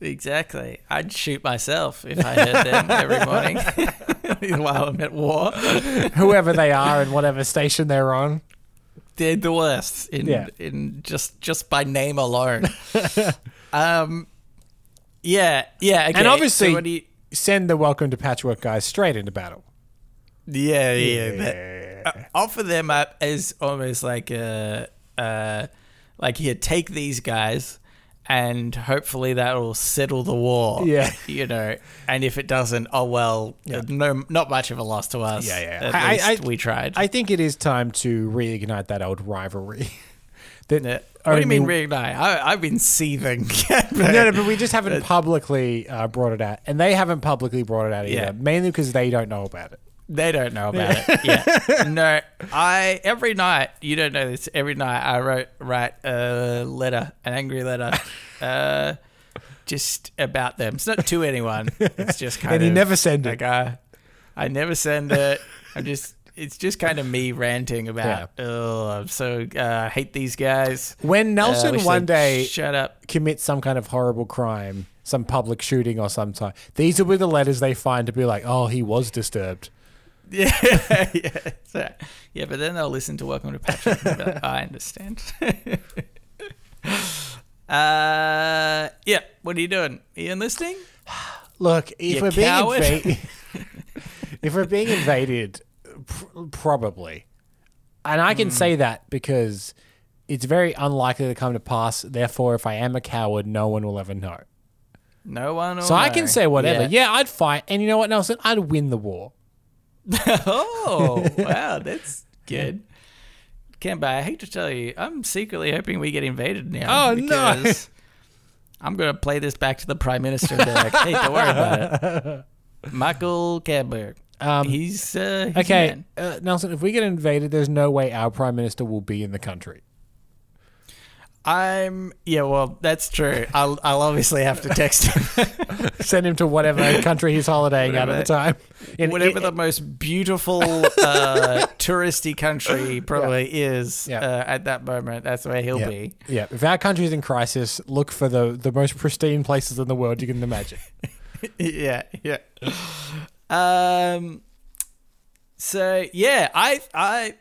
exactly. I'd shoot myself if I heard them every morning while I'm at war. Whoever they are and whatever station they're on. They're the worst in Yeah. in just just by name alone. um, yeah, yeah. Okay. And obviously- so you, Send the welcome to patchwork guys straight into battle. Yeah, yeah. that- uh, offer them up as almost like a uh, like here, take these guys and hopefully that will settle the war. Yeah. you know. And if it doesn't, oh well, Yeah. no, not much of a loss to us. Yeah, yeah. At I- least I- we tried. I think it is time to reignite that old rivalry. that, Yeah. What do you mean reignite? I, I've been seething. no, no, but we just haven't publicly uh, brought it out, and they haven't publicly brought it out either. Yeah. Mainly because they don't know about it. They don't know about it. Yeah. No, I every night. You don't know this. Every night I wrote write a letter, an angry letter, uh, just about them. It's not to anyone. It's just kind And of. And you never send it. Like I, I never send it. I'm just. It's just kind of me ranting about. Oh, I'm so uh, hate these guys. When Uh, Nelson wish one day shut up. commits some kind of horrible crime, some public shooting or some type, these will be the letters they find to be like, oh, he was disturbed. Yeah, yeah, so- yeah. But then they'll listen to Welcome to Patrick. And like, I understand. uh, yeah. What are you doing? Are you enlisting? Look, if You we're being invaded, if we're being invaded, pr- probably, and I can Hmm. say that because it's very unlikely to come to pass. Therefore, if I am a coward, no one will ever know. No one. Will So I can say whatever. Yeah. Yeah. I'd fight, and you know what, Nelson? I'd win the war. oh wow, that's good. Cambo, I hate to tell you, I'm secretly hoping we get invaded now. Oh, no. I'm gonna play this back to the prime minister and be like, "Hey, don't worry about it." Michael Cambo, Um, he's uh, he's Okay, uh, Nelson, if we get invaded, there's no way our prime minister will be in the country. I'm yeah, well, that's true. I'll I'll obviously have to text him. Send him to whatever country he's holidaying at at the time. In- Whatever the most beautiful uh, touristy country probably is Yeah. Uh, at that moment, that's where he'll yeah. be. Yeah, if our country's in crisis, look for the, the most pristine places in the world you can imagine. yeah, yeah. Um. So yeah, I I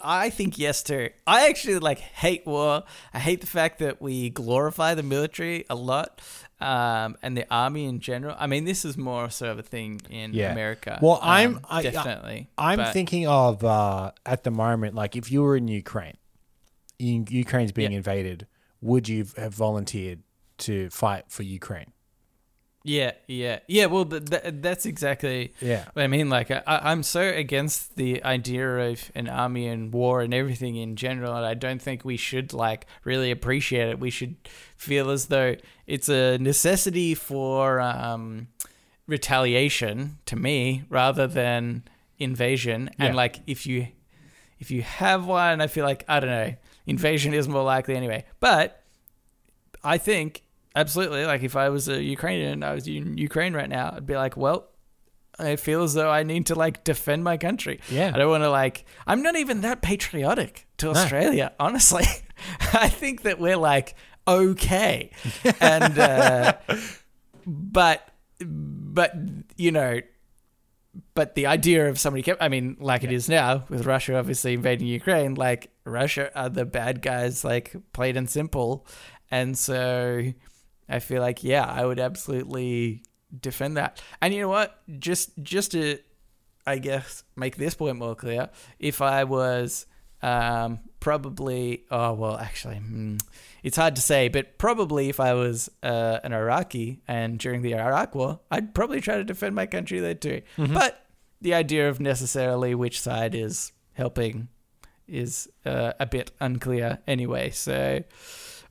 I think yes too. I actually like hate war. I hate the fact that we glorify the military a lot, um, and the army in general. I mean, this is more sort of a thing in Yeah. America. Well, I'm- um, I- I- definitely. I'm but- thinking of uh, at the moment, like if you were in Ukraine, in, Ukraine's being Yeah. invaded, would you have volunteered to fight for Ukraine? Yeah, yeah, yeah. Well, th- th- that's exactly. Yeah. what I mean, like, I, I'm so against the idea of an army and war and everything in general, and I don't think we should like really appreciate it. We should feel as though it's a necessity for um, retaliation to me rather than invasion. Yeah. And like, if you if you have one, I feel like I don't know, invasion is more likely anyway. But I think absolutely, like if I was a Ukrainian, and I was in Ukraine right now, I'd be like, well, I feel as though I need to like defend my country. Yeah. I don't want to like. I'm not even that patriotic to Australia, honestly. I think that we're like okay, and uh, but but you know. But the idea of somebody kept, I mean, like it is now with Russia obviously invading Ukraine, like Russia are the bad guys, like plain and simple. And so I feel like, yeah, I would absolutely defend that. And you know what? Just, just to, I guess, make this point more clear, if I was um, probably, oh, well, actually, hmm, it's hard to say, but probably if I was uh, an Iraqi and during the Iraq War, I'd probably try to defend my country there too. But the idea of necessarily which side is helping is uh, a bit unclear anyway. So,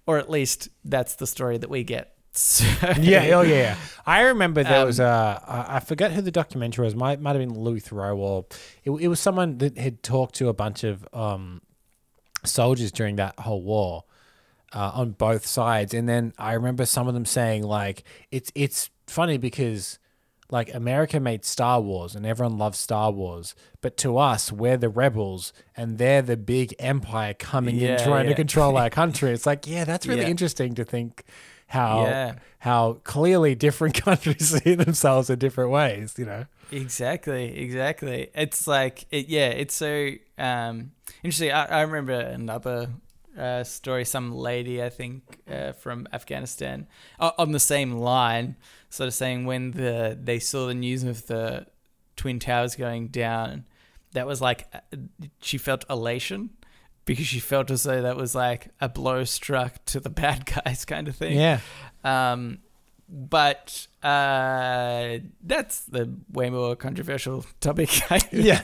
or at least that's the story that we get. So, yeah, oh yeah. I remember there Um, was a I forget who the documentary was. Might might have been Louis Theroux or it, it was someone that had talked to a bunch of um, soldiers during that whole war uh, on both sides, and then I remember some of them saying like it's it's funny because like America made Star Wars and everyone loves Star Wars, but to us we're the rebels and they're the big empire coming in Yeah, trying to control our country. It's like yeah, that's really Yeah. interesting to think how Yeah. how clearly different countries see themselves in different ways, you know. Exactly, exactly. It's like, it, yeah, it's so um, interesting. I, I remember another uh, story, some lady, I think, uh, from Afghanistan, uh, on the same line, sort of saying when the they saw the news of the Twin Towers going down, that was like, uh, she felt elation. because she felt as though that was like a blow struck to the bad guys kind of thing. Yeah. Um, but uh, that's the way more controversial topic. Yeah.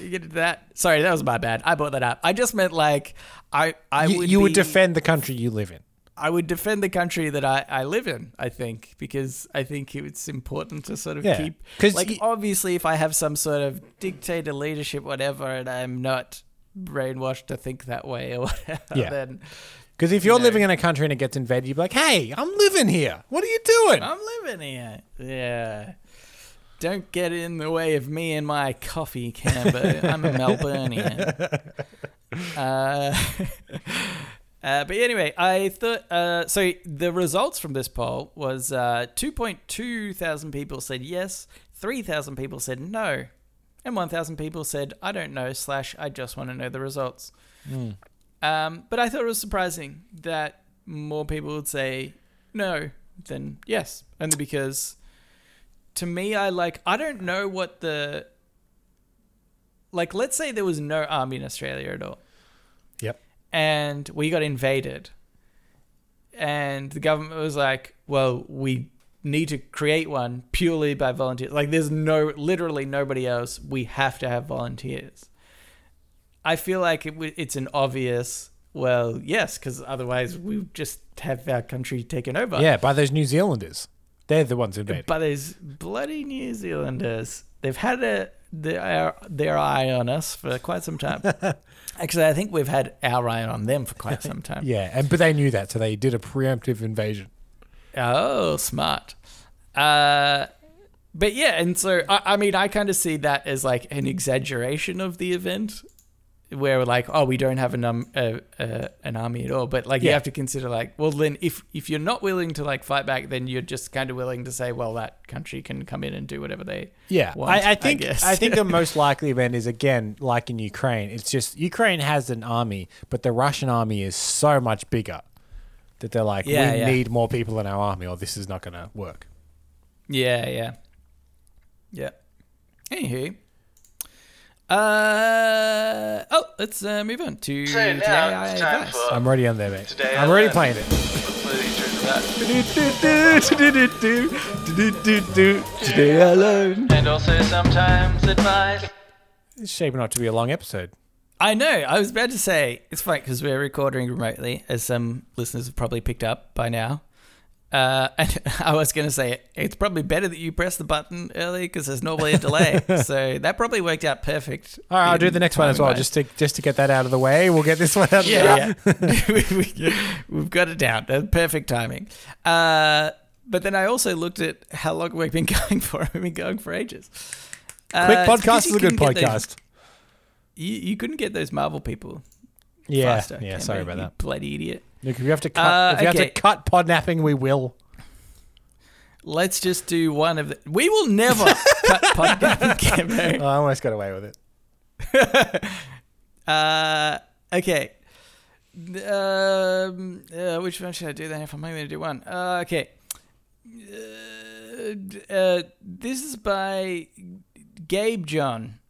you get into that. Sorry, that was my bad. I brought that up. I just meant like I I you would you would defend the country you live in. I would defend the country that I, I live in, I think, because I think it's important to sort of Yeah. keep 'Cause like y- obviously if I have some sort of dictator leadership, whatever, and I'm not brainwashed to think that way or whatever, Yeah. then Because if you're living in a country and it gets invaded, you'd be like, "Hey, I'm living here. What are you doing?" I'm living here. Yeah. Don't get in the way of me and my coffee, Cambo. I'm a Melburnian. Uh, uh, but anyway, I thought uh, so. The results from this poll was uh, 2.2 thousand people said yes, 3,000 people said no, and 1,000 people said I don't know slash I just want to know the results. Um, but I thought it was surprising that more people would say no than yes, only because to me, I like I don't know what the like. Let's say there was no army in Australia at all, Yep. and we got invaded, and the government was like, "Well, we need to create one purely by volunteers. Like, there's no literally nobody else. We have to have volunteers." I feel like it, w- it's an obvious. Well, yes, because otherwise we just have our country taken over. Yeah, by those New Zealanders. They're the ones invading. But those bloody New Zealanders, they've had a, their, their eye on us for quite some time. Actually, I think we've had our eye on them for quite some time. Yeah, and but they knew that, so they did a preemptive invasion. Oh, smart. Uh, but yeah, and so, I, I mean, I kind of see that as like an exaggeration of the event. Where we're like, oh, we don't have an um, uh, uh, an army at all, but like you have to consider like, well, then if if you're not willing to like fight back, then you're just kind of willing to say, well, that country can come in and do whatever they Yeah, want, I, I I think guess. I, think the most likely event is again like in Ukraine. It's just Ukraine has an army, but the Russian army is so much bigger that they're like, Yeah, we yeah. need more people in our army, or this is not going to work. Yeah, yeah. Yeah. Anywho. Uh oh, let's uh, move on to So today now I it's time advice. for I'm already on there, mate. Today I'm I already learned. playing it. Today I learned. And also sometimes advice. It's shaping up to be a long episode. I know. I was about to say it's fine because we're recording remotely, as some listeners have probably picked up by now. Uh, and I was going to say it's probably better that you press the button early because there's normally a delay. so that probably worked out perfect. All right, I'll do the next one as well, just to just to get that out of the way. We'll get this one out. Of the way. yeah, yeah. we, we've got it down. Uh, Perfect timing. Uh, but then I also looked at how long we've been going for. We've been going for ages. Uh, Quick it's podcast is a good couldn't those- podcast. you, you couldn't get those Marvel people Yeah, faster. yeah. Sorry about you that. Bloody idiot. Look, if you have to cut, Uh, if you have to cut podnapping, we will. Let's just do one of the. We will never cut podcast. Cameron. Oh, I almost got away with it. Uh, okay. Um, uh, which one should I do then? If I'm only going to do one. Uh, okay. Uh, uh, this is by Gabe John.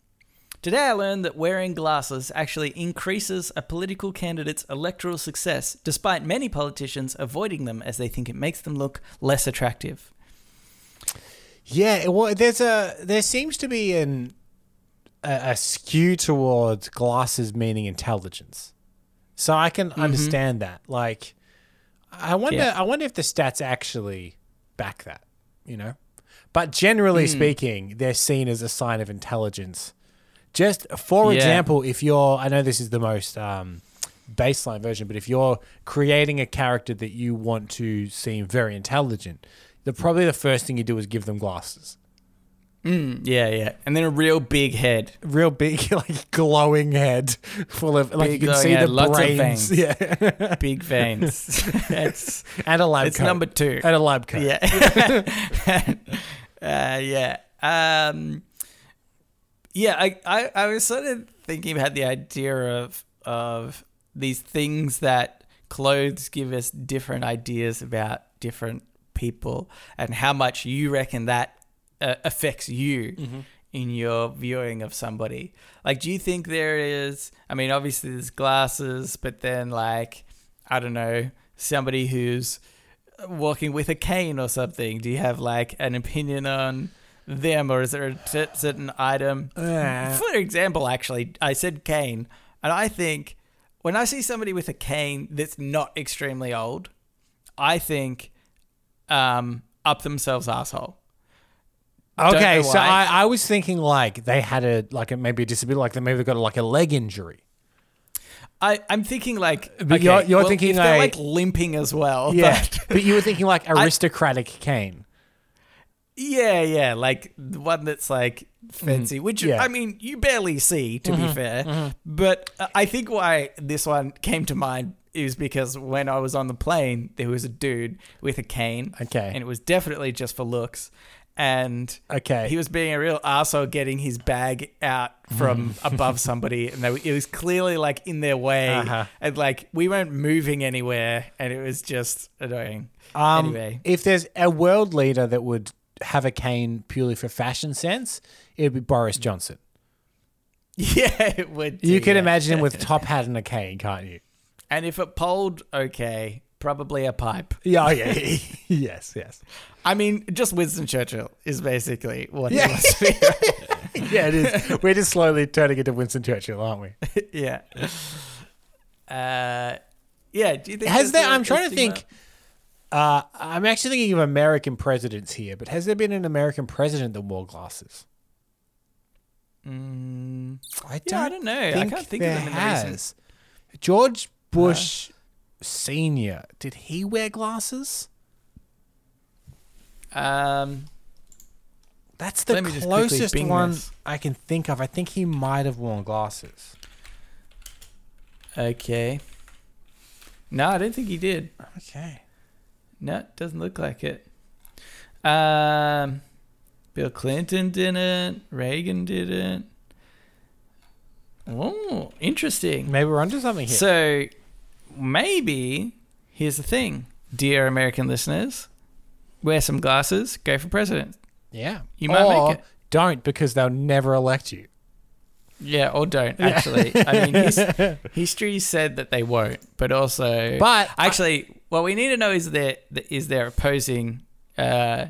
Today I learned that wearing glasses actually increases a political candidate's electoral success, despite many politicians avoiding them as they think it makes them look less attractive. Yeah, well, there's a there seems to be an a, a skew towards glasses meaning intelligence. So I can mm-hmm. understand that. Like, I wonder, Yeah. I wonder if the stats actually back that. You know, but generally hmm. speaking, they're seen as a sign of intelligence. Just for Yeah. example, if you're, I know this is the most um, baseline version, but if you're creating a character that you want to seem very intelligent, the probably the first thing you do is give them glasses. Mm, yeah, yeah. And then a real big head. Real big, like glowing head full of like Big you can see head, the brains, veins. yeah, Big veins. That's and a lab it's coat. number two. and a lab coat. Yeah. uh, yeah. Um, yeah, I, I, I was sort of thinking about the idea of of these things that clothes give us different ideas about different people and how much you reckon that uh, affects you in your viewing of somebody? Like, do you think there is? I mean, obviously there's glasses, but then like, I don't know, somebody who's walking with a cane or something. Do you have like an opinion on them, or is there a certain item? Uh, For example, actually, I said cane, and I think when I see somebody with a cane that's not extremely old, I think um, up themselves asshole. okay, so. I, I was thinking like they had a like a, maybe a disability, like they maybe got like a leg injury. I, I'm thinking like, But okay, you're- you're well, thinking if they're a- like limping as well. Yeah, but- but you were thinking like aristocratic cane. Yeah, yeah, like the one that's like fancy, which Mm-hmm. Yeah. Mm-hmm. I mean you barely see to be fair. But uh, I think why this one came to mind is because when I was on the plane, there was a dude with a cane. Okay. and it was definitely just for looks. And Okay. he was being a real asshole getting his bag out from Mm. above somebody, and they, it was clearly like in their way, Uh-huh. and like we weren't moving anywhere, and it was just annoying. Um, anyway, if there's a world leader that would have a cane purely for fashion sense, it'd be Boris Johnson. yeah, it would. You can yeah. imagine him with top hat and a cane, can't you? and if it polled, okay, probably a pipe. Yeah, oh, yeah, yes, yes. I mean, just Winston Churchill is basically what Yeah. he wants to be. Yeah, it is. We're just slowly turning into Winston Churchill, aren't we? yeah. Uh, yeah. Do you think Has there? I'm trying to think. Uh, I'm actually thinking of American presidents here, but has there been an American president that wore glasses? Mm, I yeah, I don't know. I can't think there of them in recent. has. George Bush Senior, did he wear glasses? Um, That's the Let me just quickly closest one this. I can think of. I think he might have worn glasses. okay. No, I don't think he did. Okay. No, it doesn't look like it. Um, Bill Clinton didn't. Reagan didn't. Oh, interesting. Maybe we're onto something here. So maybe here's the thing, dear American listeners: wear some glasses, go for president. yeah. You might or make it. Don't because they'll never elect you. Yeah, or don't actually. I mean, his, history said that they won't, but also, But actually, what we need to know is their is their opposing uh,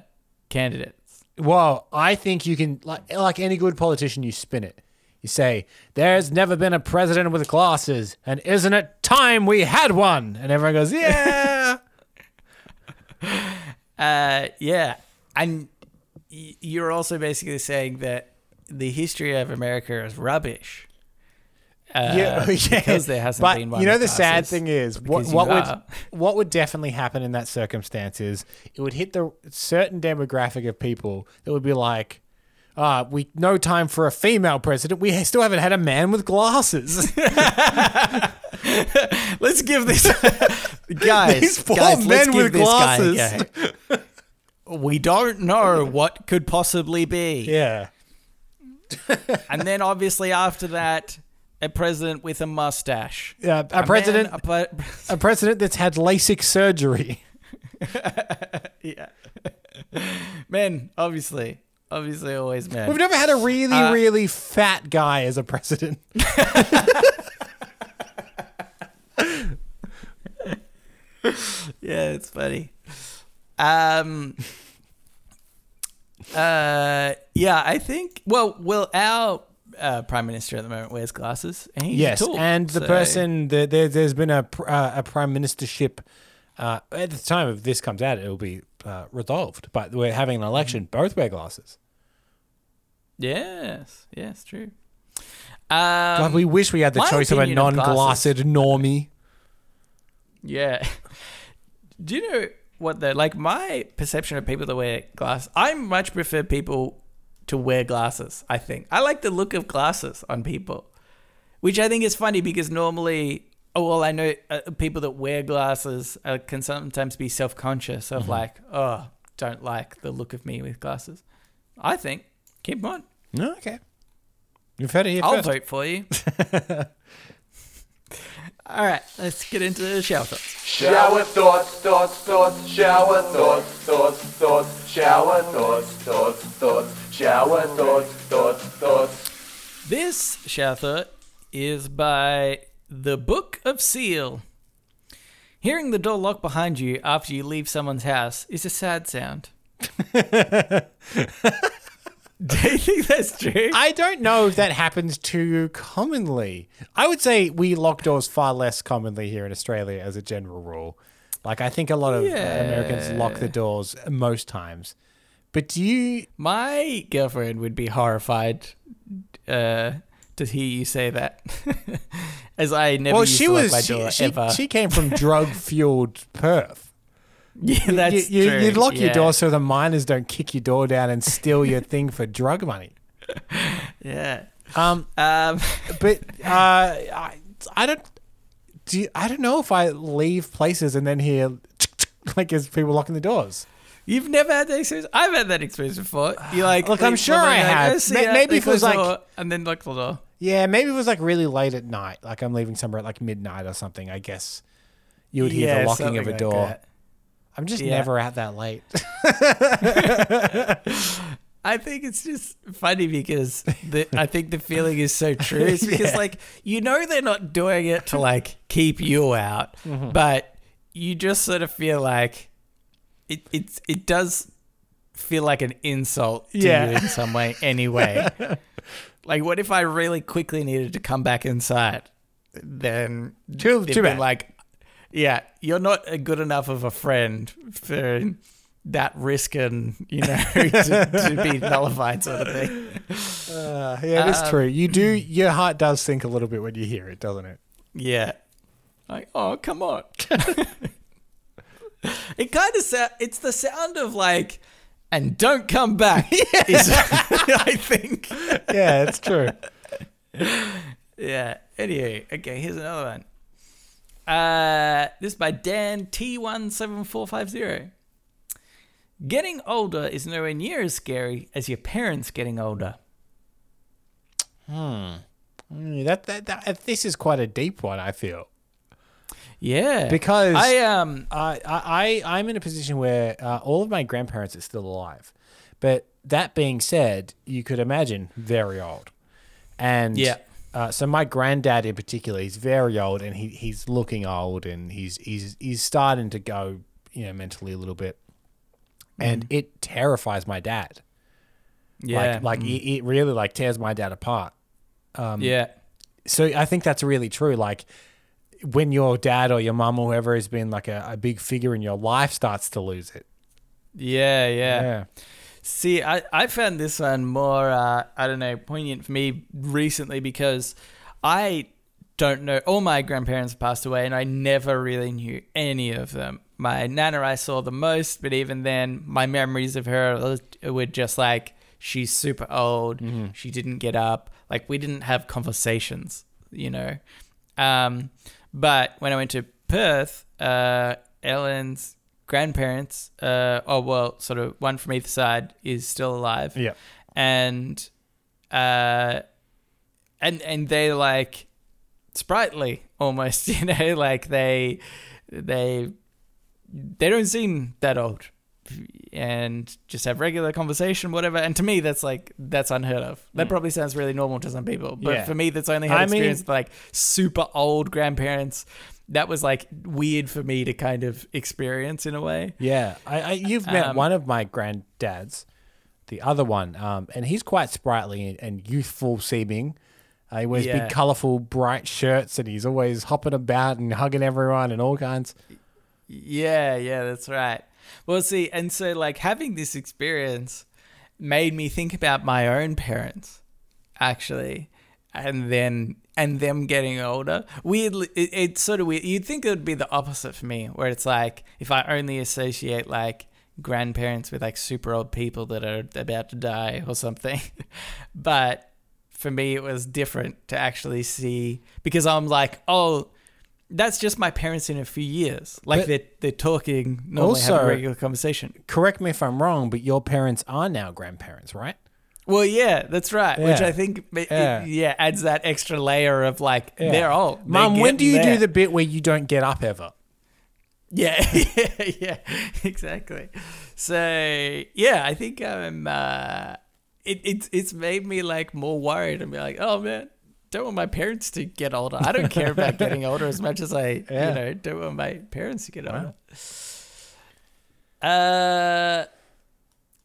candidates. Well, I think you can like like any good politician, you spin it. You say, "There's never been a president with glasses, and isn't it time we had one?" And everyone goes, "Yeah." Uh, yeah, and y- you're also basically saying that the history of America is rubbish. Uh, yeah, yeah. because there hasn't but been one. you know the sad glasses. thing is what what would are. what would definitely happen in that circumstance is it would hit the certain demographic of people that would be like uh, we no time for a female president. We still haven't had a man with glasses. Let's give this guys. These poor guys, men with this guy glasses. we don't know what could possibly be. yeah. And then obviously after that, a president with a mustache. Yeah, a, man- president, a pre- a president that's had LASIK surgery. yeah. men, obviously. Obviously always men. We've never had a really, Uh, really fat guy as a president. yeah, it's funny. Um uh yeah, I think well well our uh, prime minister at the moment wears glasses and yes, tall, and the so- person the, there, there's been a uh, a prime ministership. Uh, at the time of this comes out, it'll be uh, resolved. But we're having an election. Both wear glasses. Yes, yes, true. God, Um, we wish we had the choice of a non-glassed normie. Yeah. Do you know what the like my perception of people that wear glass? I much prefer people to wear glasses. I think I like the look of glasses on people, which I think is funny because normally, oh well, I know uh, people that wear glasses uh, can sometimes be self-conscious of like, oh, don't like the look of me with glasses. I think Keep on. No, okay. You've heard it here I'll first. vote for you. All right, let's get into the shower thoughts. Shower thoughts, thoughts, thoughts, shower thoughts, thoughts, thoughts, shower thoughts, thoughts, thoughts, shower thoughts, thoughts, thoughts. This shower thought is by The Book of Seal. Hearing the door lock behind you after you leave someone's house is a sad sound. Do you think that's true? I don't know if that happens too commonly. I would say we lock doors far less commonly here in Australia as a general rule. Like I think a lot of Americans lock the doors most times. But do you My girlfriend would be horrified uh, to hear you say that, as I never Well, used she to lock was my she, door she, ever. she came from drug fueled Perth. yeah, that's you, you, true. You'd lock your door so the miners don't kick your door down and steal your thing for drug money. Yeah. Um, Um, but uh, I, I don't do you, I don't know if I leave places and then hear like as people locking the doors. You've never had that experience? I've had that experience before. You like, Look, I'm sure I you're like, have. "Oh, Ma- maybe it was like- door, and then lock the door. Yeah, maybe it was like really late at night, like I'm leaving somewhere at like midnight or something. I guess you would hear Yeah, the locking of a like door. that. I'm just Yeah. never out that late. I think it's just funny because the, I think the feeling is so true. It's because like you know they're not doing it to like keep you out, Mm-hmm. but you just sort of feel like it. It's it does feel like an insult to Yeah. you in some way anyway. like, what if I really quickly needed to come back inside? Then Too- too bad. Like, yeah, you're not a good enough of a friend for that risk and you know to, to be nullified sort of thing. Uh, yeah, it's Um, true. You do. Your heart does sink a little bit when you hear it, doesn't it? Yeah. Like, oh, come on. it kind of sound. It's the sound of like, and don't come back. is- I think. Yeah, it's true. Yeah. Anyway, okay. Here's another one. Uh, this is by Dan T one seven four five zero. Getting older is nowhere near as scary as your parents getting older. Mm, that, that that this is quite a deep one. I feel Yeah. because I um I, I, I'm in a position where uh, all of my grandparents are still alive. But that being said, you could imagine very old. And Yeah. Uh, so my granddad in particular, he's very old and he, he's looking old and he's, he's, he's starting to go, you know, mentally a little bit. And mm. it terrifies my dad. yeah Like, like mm. it, it really like tears my dad apart. Um, yeah So I think that's really true. Like when your dad or your mum or whoever has been like a, a big figure in your life starts to lose it. yeah yeah. Yeah. See, I, I found this one more, uh, I don't know, poignant for me recently because I don't know. All my grandparents passed away and I never really knew any of them. My nana I saw the most, but even then, my memories of her were just like, she's super old. She didn't get up. Like, we didn't have conversations, you know. Um, but when I went to Perth, uh, Ellen's grandparents, uh, oh well, sort of one from either side is still alive, Yeah. and uh, and and they like sprightly almost, you know, like they they they don't seem that old and just have regular conversation whatever and to me that's like that's unheard of that probably sounds really normal to some people but. Yeah. for me that's only had I mean- experience with like super old grandparents that was like weird for me to kind of experience in a way Yeah, I, I you've met Um, one of my granddads, the other one, um, and he's quite sprightly and, and youthful seeming. Uh, he wears Yeah. big, colourful, bright shirts, and he's always hopping about and hugging everyone and all kinds. Yeah, yeah, that's right. Well, see, and so like having this experience made me think about my own parents, actually, and then and them getting older. Weirdly, it, it's sort of weird. You'd think it would be the opposite for me, where it's like if I only associate like grandparents with like super old people that are about to die or something, but for me it was different to actually see because I'm like, oh, that's just my parents in a few years. Like But- they're they're talking, normally have Also- a regular conversation. Correct me if I'm wrong, but your parents are now grandparents, right? Well, yeah, that's right. Which I think, it- Yeah. yeah. adds that extra layer of like Yeah. they're old. Mum, when do you getting do the bit where you don't get up ever? Yeah, yeah, yeah, exactly. So yeah, I think I'm. Uh, it, it's it's made me like more worried and be like, oh man, don't want my parents to get older. I don't care about getting older as much as I, Yeah. you know, don't want my parents to get older. Uh.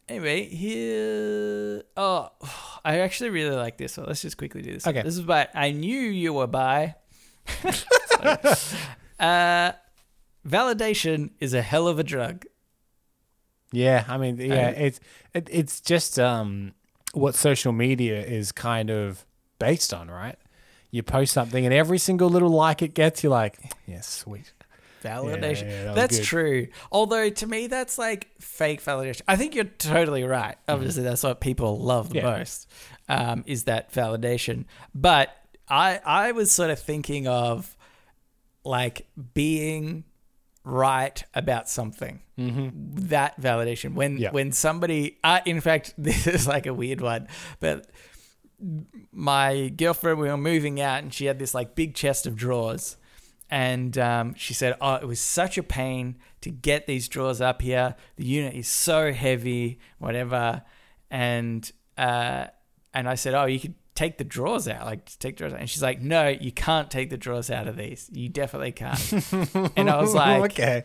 Anyway, here. Oh, I actually really like this one. Let's just quickly do this. Okay. This is by I knew you were by. Uh, validation is a hell of a drug. Yeah, I mean, yeah, Um, it's it, it's just um what social media is kind of based on, right? You post something, and every single little like it gets, you're like, yeah, sweet. Validation. yeah, was that's good. true. Although to me, that's like fake validation. I think you're totally right. Obviously, that's what people love the Mm-hmm. Yeah. most. Um, is that validation? But I I was sort of thinking of like being right about something. Mm-hmm. That validation when Yeah. when somebody. Uh, in fact, this is like a weird one, but my girlfriend, we were moving out, and she had this like big chest of drawers. And um, she said, "Oh, it was such a pain to get these drawers up here. The unit is so heavy, whatever." And uh, and I said, "Oh, you could take the drawers out, like take drawers out." And she's like, "No, you can't take the drawers out of these. You definitely can't." and I was like, okay,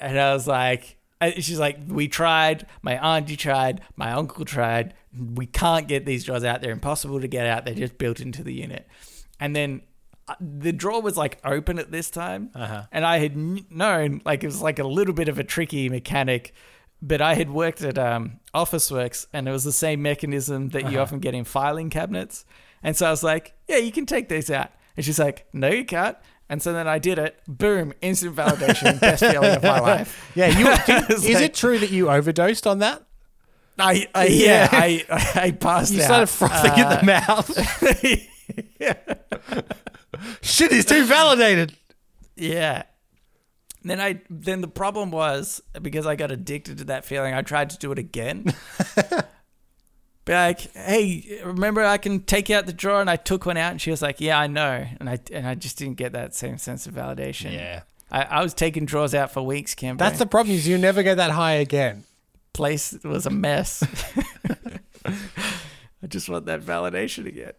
and I was like, she's like, we tried. My auntie tried. My uncle tried. We can't get these drawers out. They're impossible to get out. They're just built into the unit. And then uh, the drawer was like open at this time, Uh-huh. and I had kn- known like it was like a little bit of a tricky mechanic. But I had worked at um, Officeworks, and it was the same mechanism that you often get in filing cabinets. And so I was like, "Yeah, you can take these out." And she's like, "No, you can't." And so then I did it. Boom! Instant validation. Best feeling of my life. yeah. You did- is like- it true that you overdosed on that? I, I yeah, Yeah. I I passed You out. started frothing in the mouth. Shit, he's too validated. yeah. Then I then the problem was because I got addicted to that feeling. I tried to do it again. Be like, hey, remember I can take out the drawer, and I took one out, and she was like, yeah, I know, and I and I just didn't get that same sense of validation. Yeah. I, I was taking drawers out for weeks, Kim. That's the problem. Is you never get that high again. place was a mess. I just want that validation again.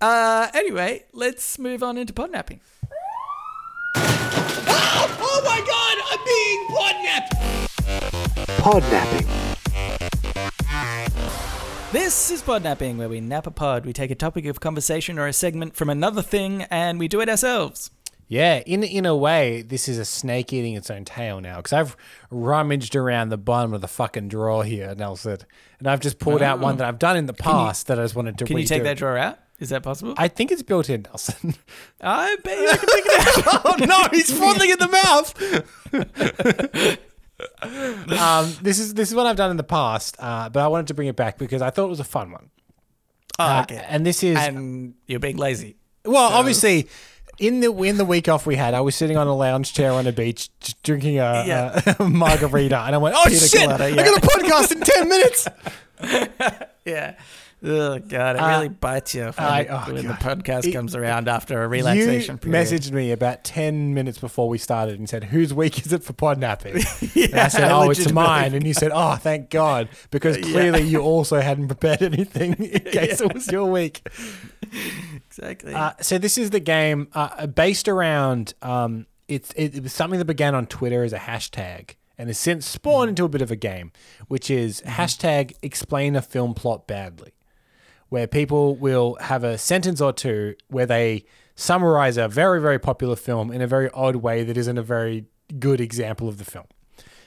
Uh, anyway, let's move on into podnapping. Oh my god, I'm being podnapped. Podnapping. This is podnapping, where we nap a pod. We take a topic of conversation or a segment from another thing, and we do it ourselves. Yeah, in in a way, this is a snake eating its own tail now because I've rummaged around the bottom of the fucking drawer here, Nelson, and I've just pulled out one that I've done in the past that I just wanted to. Can you take that drawer out? Is that possible? I think it's built in, Nelson. I bet you I can pick it out. oh no, he's frothing in the mouth. um, this is this is what I've done in the past, uh, but I wanted to bring it back because I thought it was a fun one. Oh, Uh, okay. and this is And you're being lazy. well, obviously. In the in the week off we had, I was sitting on a lounge chair on a beach, drinking a, Yeah. a margarita, and I went, "Oh Pina shit! colada, I yeah. got a podcast in ten minutes." Yeah. Oh god, it really bites you when, I- oh, when the podcast It- comes around after a You relaxation period. You messaged me about ten minutes before we started and said, "Whose week is it for podnapping?" yeah, And I said, "Oh, it's mine." And you said, "Oh, thank God," because clearly you also hadn't prepared anything in case it was your week. Exactly. Uh, so this is the game uh, based around. Um, it's it, it was something that began on Twitter as a hashtag and has since spawned into a bit of a game, which is hashtag explain a film plot badly, where people will have a sentence or two where they summarize a very very popular film in a very odd way that isn't a very good example of the film.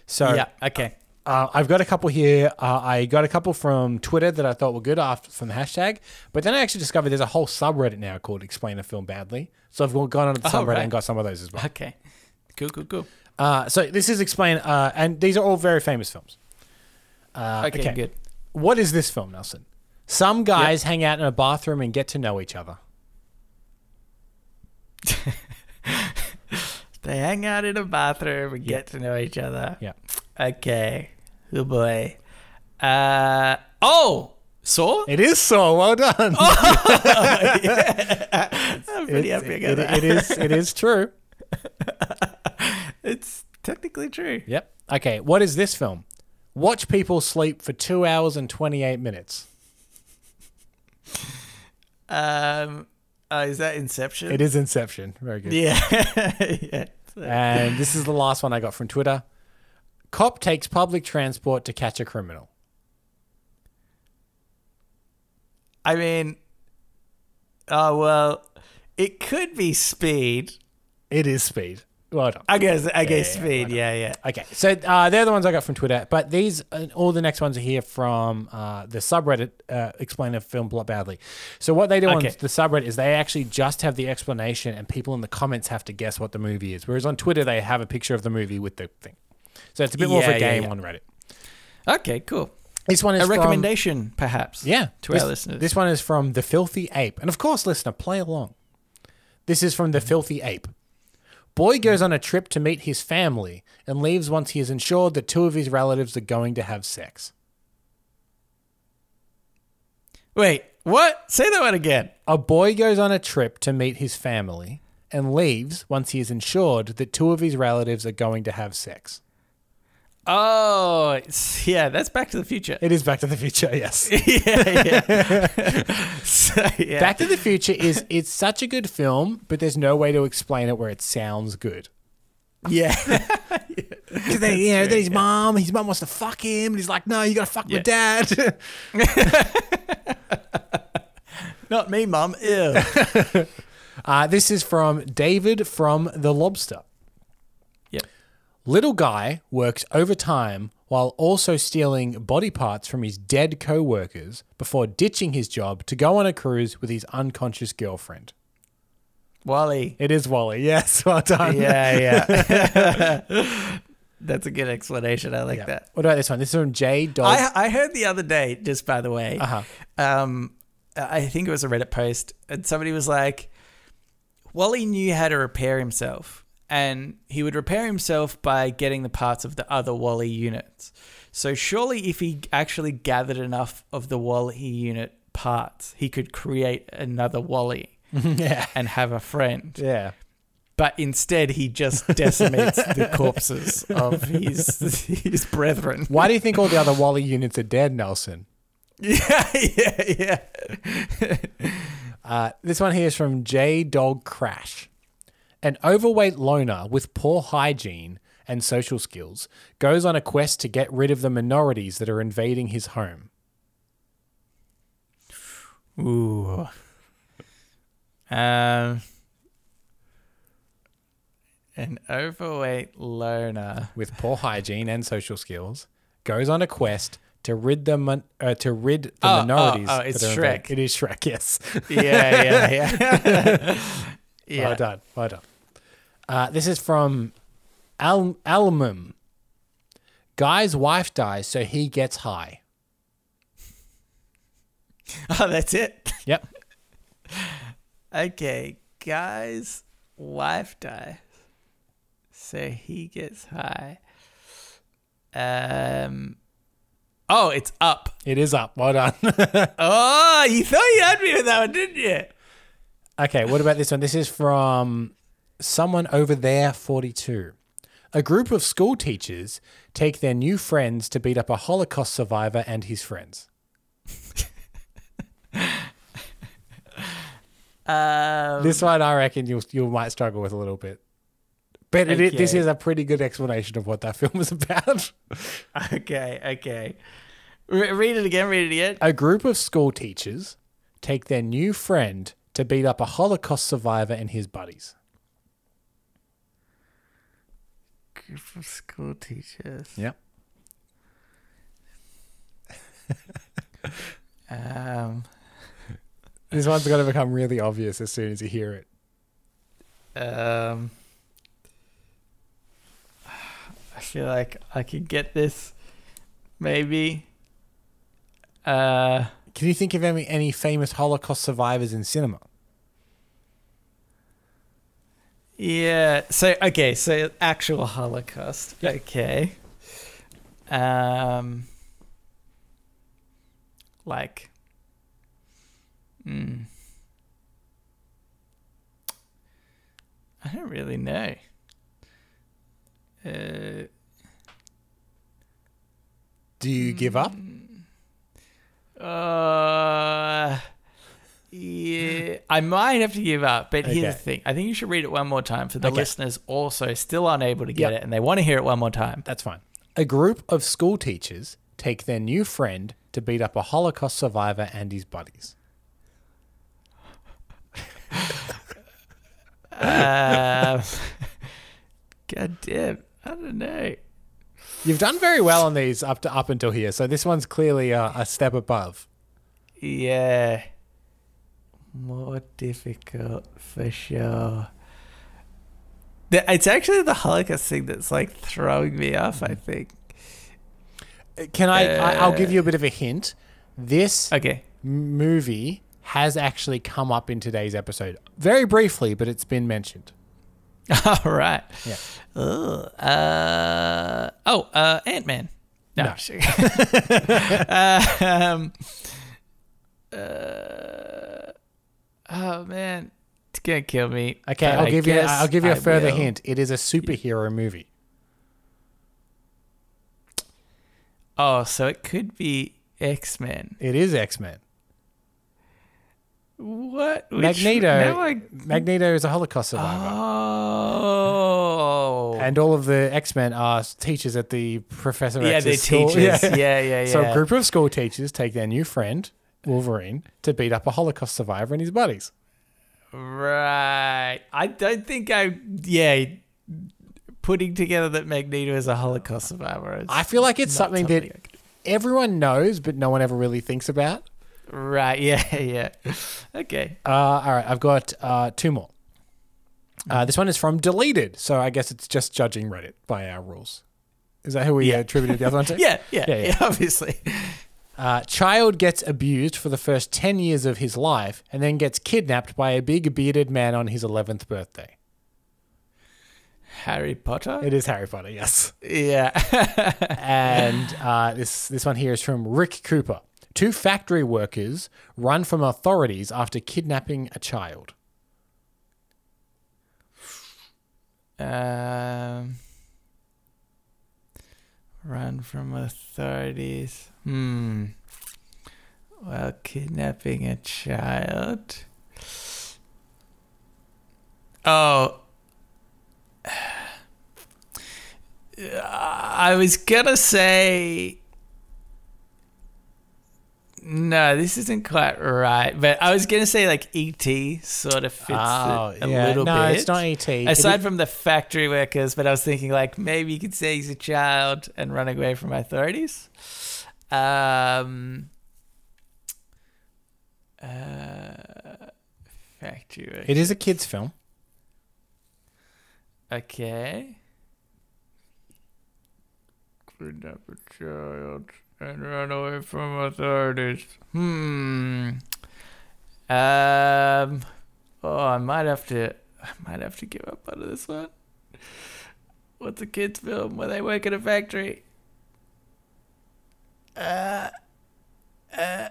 So yeah. Okay. uh, I've got a couple here. Uh, I got a couple from Twitter that I thought were good after from the hashtag, but then I actually discovered there's a whole subreddit now called "Explain a Film Badly." So I've gone on to the Oh, subreddit right. and got some of those as well. Okay. Cool. Cool. Cool. Uh, so this is explain, uh, and these are all very famous films. Uh, Okay, good. What is this film, Nelson? Some guys hang out in a bathroom and get to know each other. They hang out in a bathroom and get to know each other. Yeah. Okay. Oh boy. Uh oh, Saw. It is Saw. Well done. I'm pretty It- happy it is. It is true. It's technically true. Yep. Okay. What is this film? Watch people sleep for two hours and twenty-eight minutes. Um, oh, is that Inception? It is Inception. Very good. Yeah, yeah. And this is the last one I got from Twitter. Cop takes public transport to catch a criminal. I mean, oh well, it could be Speed. It is Speed. Well done. I guess. I guess Speed. Yeah, yeah. Okay, so uh, they're the ones I got from Twitter, but these uh, all the next ones are here from uh, the subreddit. Uh, explain a film plot badly. So what they do Okay. on the subreddit is they actually just have the explanation, and people in the comments have to guess what the movie is. Whereas on Twitter they have a picture of the movie with the thing. So it's a bit more of Yeah, a yeah, game yeah. on Reddit. Okay, cool. This one is A from- recommendation, perhaps. yeah, to this, our listeners. This one is from the Filthy Ape, and of course, listener, play along. This is from the Filthy Ape. Boy goes on a trip to meet his family and leaves once he is ensured that two of his relatives are going to have sex. Wait, what? Say that one again. A boy goes on a trip to meet his family and leaves once he is ensured that two of his relatives are going to have sex. Oh, yeah, that's Back to the Future. It is Back to the Future, yes. yeah, yeah. so, yeah. Back to the Future is it's such a good film, but there's no way to explain it where it sounds good. yeah. Because then, you know, then his mom, his mom wants to fuck him, and he's like, "No, you gotta fuck my dad." Not me, mum. Ew. uh, this is from David from The Lobster. Little guy works overtime while also stealing body parts from his dead co-workers before ditching his job to go on a cruise with his unconscious girlfriend. WALL-E. It is WALL-E. Yes, well done. Yeah, yeah. That's a good explanation. I like Yeah. that. What about this one? This is from J. Dog. I I heard the other day, just by the way, Uh-huh. um, I think it was a Reddit post, and somebody was like, WALL-E knew how to repair himself, and he would repair himself by getting the parts of the other WALL-E units. So surely, if he actually gathered enough of the WALL-E unit parts, he could create another WALL-E yeah. and have a friend. Yeah. But instead, he just decimates the corpses of his his brethren. Why do you think all the other WALL-E units are dead, Nelson? Yeah, yeah, yeah. Uh, this one here is from J Dog Crash. An overweight loner with poor hygiene and social skills goes on a quest to get rid of the minorities that are invading his home. Ooh. Um. An overweight loner. With poor hygiene and social skills, goes on a quest to rid the min- uh, to rid the Oh, oh, minorities. oh, it's that are invading- Shrek. It is Shrek. Yes. Yeah, yeah, yeah. yeah. Well done. Well done. Uh, this is from Al- Almum. Guy's wife dies, so he gets high. Oh, that's it. Yep. Okay, guy's wife dies, so he gets high. Um. Oh, it's up. It is up. Well done. Oh, you thought you had me with that one, didn't you? okay, what about this one? This is from someone over there, 42. A group of school teachers take their new friends to beat up a Holocaust survivor and his friends. Um, This one, I reckon you you might struggle with a little bit. But it, it- this is a pretty good explanation of what that film is about. okay, okay. Re- read it again. Read it again. A group of school teachers take their new friend to beat up a Holocaust survivor and his buddies. Group of school teachers. Yep. Um. This one's going to become really obvious as soon as you hear it. Um. I feel like I could get this. Maybe. Uh. Can you think of any, any famous Holocaust survivors in cinema? Yeah. So okay. So actual Holocaust. Okay. Um. Like, mm, I don't really know. Uh, Do you give up? uh, yeah, I might have to give up. But here's the thing: I think you should read it one more time for the Okay. listeners also still unable to get Yep. it, and they want to hear it one more time. That's fine. A group of school teachers take their new friend to beat up a Holocaust survivor and his buddies. um, God damn, I don't know. You've done very well on these up to up until here, so this one's clearly a, a step above. Yeah. More difficult for sure. It's actually the Holocaust thing that's like throwing me off, I think. Can I, I? I'll give you a bit of a hint. This Okay. movie has actually come up in today's episode, very briefly, but it's been mentioned. All right. Yeah. Ugh. Uh, oh, uh, Ant Man. No. No. Joking. um, uh, oh man, it's gonna kill me. Okay, I'll give you. I'll give you a I further will. hint. It is a superhero movie. Oh, so it could be X Men. It is X Men. What? Which- Magneto. I- Magneto is a Holocaust survivor. Oh. And all of the X Men are teachers at the Professor yeah, X's they're school. teachers. Yeah, yeah, yeah. So a group of school teachers take their new friend, Wolverine, to beat up a Holocaust survivor and his buddies. Right. I don't think I. Yeah. Putting together that Magneto is a Holocaust survivor. is I feel like it's not something that everyone knows, but no one ever really thinks about. Right. Yeah. Yeah. Okay. Uh, all right, I've got uh, two more. Uh, this one is from Deleted, so I guess it's just judging Reddit by our rules. Is that who we Yeah. attributed the other one to? Yeah. Yeah, Yeah. yeah. obviously. Uh, child gets abused for the first 10 years of his life and then gets kidnapped by a big bearded man on his 11th birthday. Harry Potter. It is Harry Potter, yes. yeah. and uh, this, this one here is from Rick Cooper. Two factory workers run from authorities after kidnapping a child. um. Run from authorities. Hmm. While kidnapping a child. Oh. I was gonna say. No, this isn't quite right. But I was gonna say like ET sort of fits Oh, it a yeah. little No, bit. it's not ET. It Aside is- from the factory workers, but I was thinking like maybe you could say he's a child and run away from authorities. Um. Uh, factory. It is a kid's film. Okay. Kidnap a child and run away from authorities. Hmm. Um. Oh, I might have to. I might have to give up on this one. What's a kids' film where they work in a factory? Uh. Uh.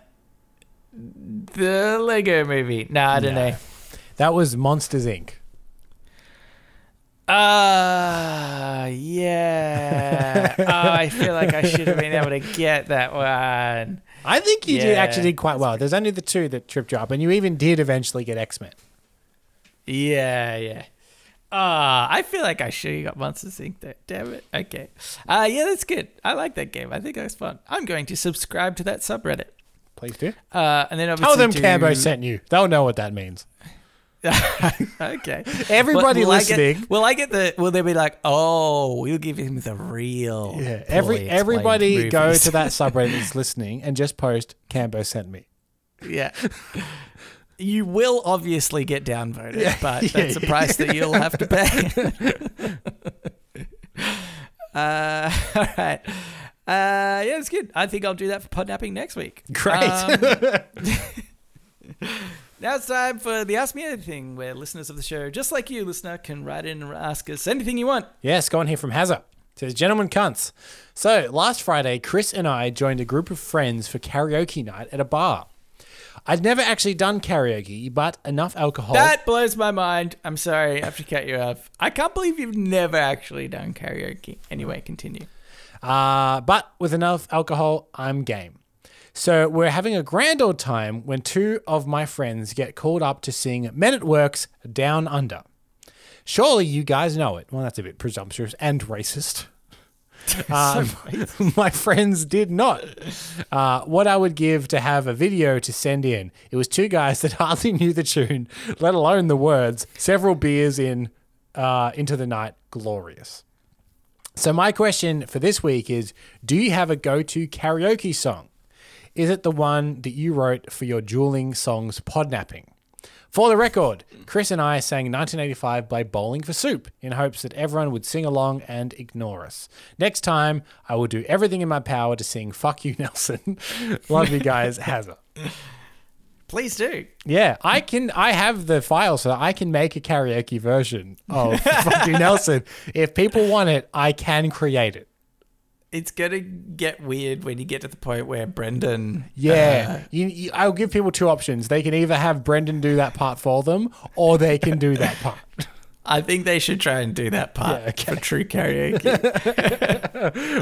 The Lego Movie. No, I don't No. know. That was Monsters Inc. Ah, yeah. oh, I feel like I should have been able to get that one. I think you did Yeah, actually did quite well. There's only the two that tripped you up, and you even did eventually get X Men. Yeah, yeah. Ah, I feel like I should have got Monsters Inc. there. Damn it. Okay. Uh, yeah, that's good. I like that game. I think that's fun. I'm going to subscribe to that subreddit. Please do. Uh, and then obviously Tell them do- Cambo sent you. They'll know what that means. okay. Everybody Will- will I listening. get, will I get the? Will they be like, oh, we'll give him the real? Yeah, every everybody explained go to that subreddit that's listening and just post Cambo sent me. Yeah. You will obviously get downvoted, Yeah, but that's a price that you'll have to pay. uh, all right. Uh, yeah, it's good. I think I'll do that for podnapping next week. Great. Um, now it's time for the Ask Me Anything, where listeners of the show, just like you, listener, can write in and ask us anything you want. yes, go on here from Hazza. says, Gentlemen cunts. So last Friday, Chris and I joined a group of friends for karaoke night at a bar. I'd never actually done karaoke, but enough alcohol. That blows my mind. I'm sorry, I have to cut you off. I can't believe you've never actually done karaoke. Anyway, continue. Uh, but with enough alcohol, I'm game. So we're having a grand old time when two of my friends get called up to sing Men at Work's Down Under. Surely you guys know it. Well, that's a bit presumptuous and racist. Um, my friends did not. Uh, what I would give to have a video to send in. It was two guys that hardly knew the tune, let alone the words. Several beers in, uh, into the night. Glorious. So my question for this week is: Do you have a go-to karaoke song? Is it the one that you wrote for your dueling songs podnapping? For the record, Chris and I sang 1985 by Bowling for Soup in hopes that everyone would sing along and ignore us. Next time, I will do everything in my power to sing Fuck You Nelson. Love you guys, Hazza. Please do. Yeah, I can. I have the file so that I can make a karaoke version of Fuck You Nelson. If people want it, I can create it. It's gonna get weird when you get to the point where Brendan. Yeah, you, you, I'll give people two options. They can either have Brendan do that part for them, or they can do that part. I think they should try and do that part Yeah, okay. for true karaoke.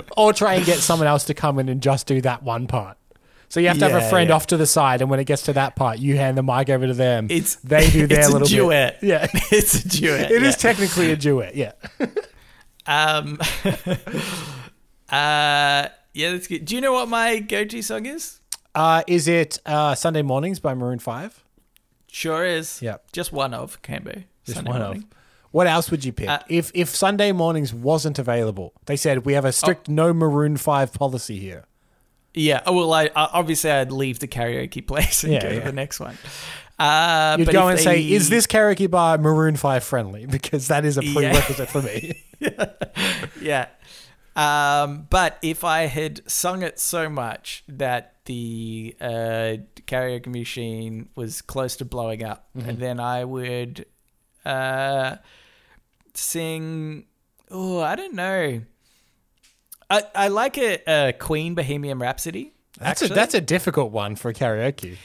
or try and get someone else to come in and just do that one part. So you have to have a friend yeah. off to the side, and when it gets to that part, you hand the mic over to them. It's they do their it's little a duet. bit. Yeah, it's a duet. it is yeah. technically a duet. Yeah. Um, uh, yeah, that's good. Do you know what my go-to song is? Uh, is it uh, Sunday Mornings by Maroon Five? Sure is. Yeah. Just one of can be. Just Sunday one morning. of. What else would you pick Uh, if if Sunday Mornings wasn't available? They said we have a strict no Maroon Five policy here. Yeah. Oh, well, I, obviously I'd leave the karaoke place and Yeah, go yeah. to the next one. Uh, You'd but go and say, "Is this karaoke bar Maroon Five friendly?" Because that is a prerequisite for me. Yeah. Um, but if I had sung it so much that the uh, karaoke machine was close to blowing up, Mm-hmm. and then I would uh, sing. Oh, I don't know. I I like a, a Queen Bohemian Rhapsody. That's a actually. that's a difficult one for karaoke.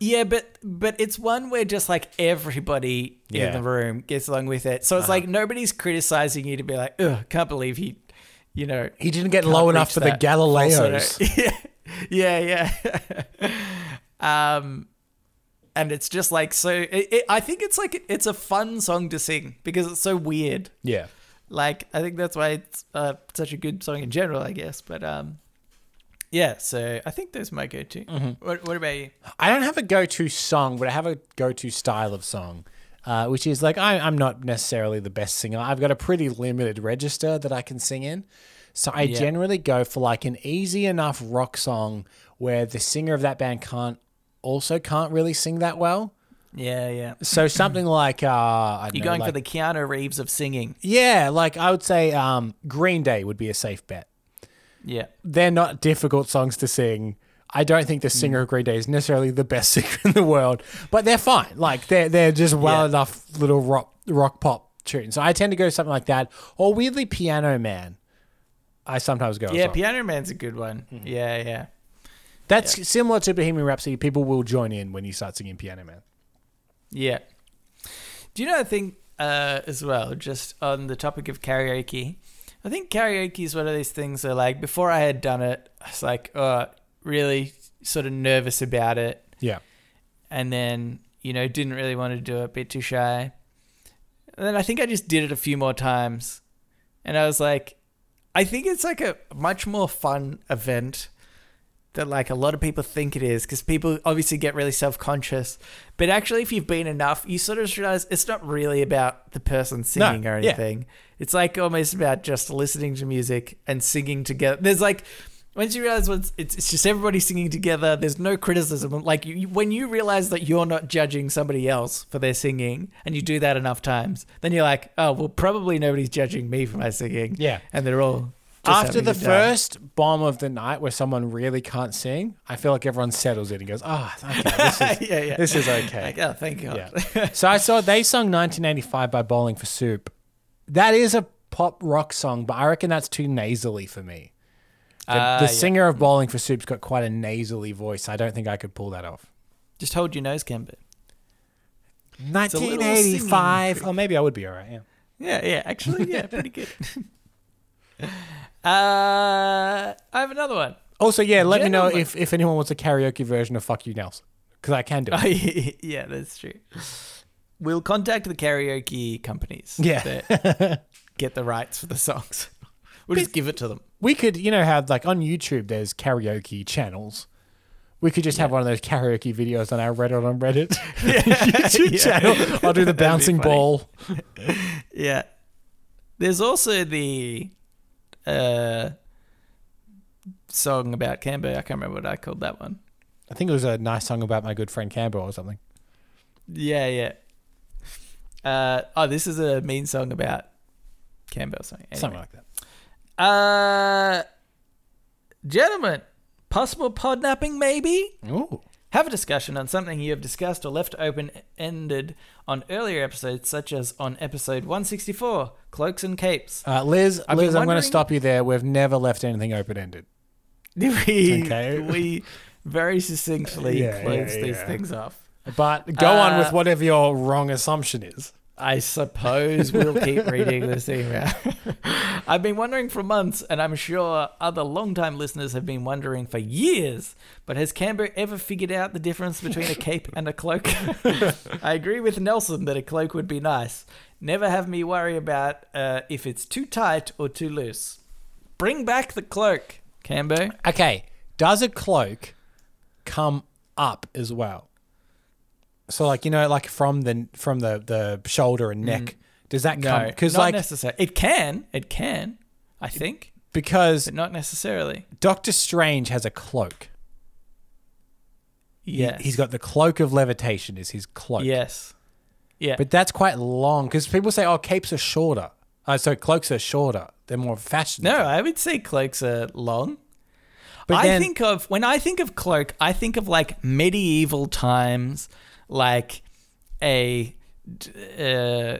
Yeah, but but it's one where just like everybody Yeah. in the room gets along with it. So it's like nobody's criticizing you to be like, ugh, can't believe he, you know, He didn't get low enough for the Galileos. yeah, yeah, yeah. um, and it's just like so. It, it, I think it's like it's a fun song to sing because it's so weird. Yeah. Like I think that's why it's uh, such a good song in general, I guess. But um, yeah. So I think those my go-to. Mm-hmm. What, what about you? I don't have a go-to song, but I have a go-to style of song, uh, which is like I, I'm not necessarily the best singer. I've got a pretty limited register that I can sing in, so I Yeah. generally go for like an easy enough rock song where the singer of that band can't also can't really sing that well. Yeah, yeah. So something like uh, You're know, going like- for the Keanu Reeves of singing. yeah, like I would say um, Green Day would be a safe bet. Yeah. they're not difficult songs to sing. I don't think the Mm. singer of Green Day is necessarily the best singer in the world, but they're fine. Like they're they're just well Yeah. enough little rock rock pop tunes. So I tend to go something like that, or weirdly Piano Man. I sometimes go. Yeah. Piano Man's a good one. Mm-hmm. Yeah, yeah. That's similar to Bohemian Rhapsody. People will join in when you start singing Piano Man. Yeah. Do you know, I think, uh, as well, just on the topic of karaoke, I think karaoke is one of these things where, like, before I had done it, I was like, oh, really sort of nervous about it. Yeah, And then, you know, didn't really want to do it, a bit too shy. And then I think I just did it a few more times. And I was like, I think it's like a much more fun event that like a lot of people think it is because people obviously get really self-conscious but actually if you've been enough you sort of realize it's not really about the person singing or yeah. anything it's like almost about just listening to music and singing together there's like once you realize what's it's, it's just everybody singing together there's no criticism like you, when you realize that you're not judging somebody else for their singing and you do that enough times then you're like oh well probably nobody's judging me for my singing Yeah. and they're all just After the first bomb of the night, where someone really can't sing, I feel like everyone settles in and goes, "Ah, okay, this is yeah, yeah. this is okay." Like, oh, thank God. Yeah. so I saw they sung 1985 by Bowling for Soup. That is a pop rock song, but I reckon that's too nasally for me. The, Ah, the yeah. singer of Bowling for Soup's got quite a nasally voice. I don't think I could pull that off. Just hold your nose, Cambo. 1985. Oh, maybe I would be all right. Yeah. Yeah, yeah, actually, yeah, pretty good. uh, I have another one. Also, yeah, let me know if, if anyone wants a karaoke version of Fuck You Nelson. Because I can do it. yeah, that's true. We'll contact the karaoke companies. Yeah. get the rights for the songs. We'll just give it to them. We could, you know, have like on YouTube, there's karaoke channels. We could just have one of those karaoke videos on our Reddit on Reddit YouTube channel. I'll do the That'd be bouncing funny. ball. Yeah. There's also the uh, song about Cambo. I can't remember what I called that one. I think it was a nice song about my good friend Campbell or something. Yeah, yeah. Uh, oh, this is a mean song about Cambo or something. Something like that. Uh, gentlemen, possible podnapping maybe? Ooh. Have a discussion on something you have discussed or left open ended on earlier episodes, such as on episode 164, Cloaks and Capes. Uh, Liz, I've been Liz, I'm going to wondering- stop you there. We've never left anything open ended. we, Okay. we very succinctly Yeah, close yeah, these yeah. things off. But go on Uh, with whatever your wrong assumption is. I suppose we'll keep reading this email. I've been wondering for months, and I'm sure other long-time listeners have been wondering for years. But has Cambo ever figured out the difference between a cape and a cloak? I agree with Nelson that a cloak would be nice. Never have me worry about uh, if it's too tight or too loose. Bring back the cloak, Cambo. Okay, does a cloak come up as well? So, like you know, like from the from the the shoulder and neck, does that come? No, Because not like necessarily. It can. It can. I think, because but not necessarily. Doctor Strange has a cloak. He- Yes. he's got the cloak of levitation. Is his cloak? Yes. Yeah. but that's quite long because people say, "Oh, capes are shorter." Uh, so cloaks are shorter. They're more fashionable. No, I would say cloaks are long. But I then- think of when I think of cloak, I think of like medieval times, like a uh,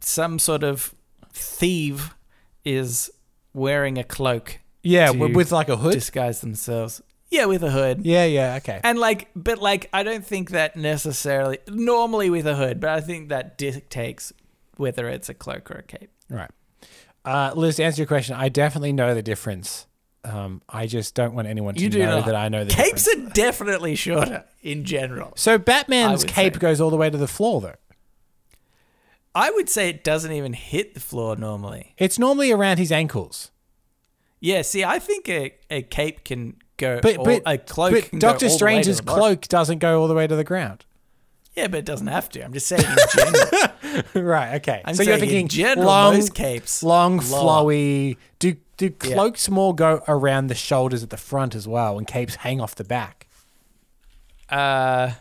some sort of thief is wearing a cloak. Yeah, with like a hood. disguise themselves. Yeah, with a hood. yeah, yeah, okay. And like, but like, I don't think that necessarily. Normally with a hood, but I think that dictates whether it's a cloak or a cape. Right. Uh, Liz, to answer your question, I definitely know the difference. Um, I just don't want anyone to You do know not. that I know the Capes difference. are definitely shorter in general. So Batman's I would cape say. goes all the way to the floor, though. I would say it doesn't even hit the floor normally. It's normally around his ankles. Yeah, see, I think a, a cape can go, But all, but, a cloak but can go Doctor all the way to Strange's the bottom. cloak doesn't go all the way to the ground. Yeah, but it doesn't have to. I'm just saying in general. right. Okay. I'm so you're saying thinking in general, long, most capes long, lower. flowy. Do do Yeah. cloaks more go around the shoulders at the front as well, and capes hang off the back? Uh,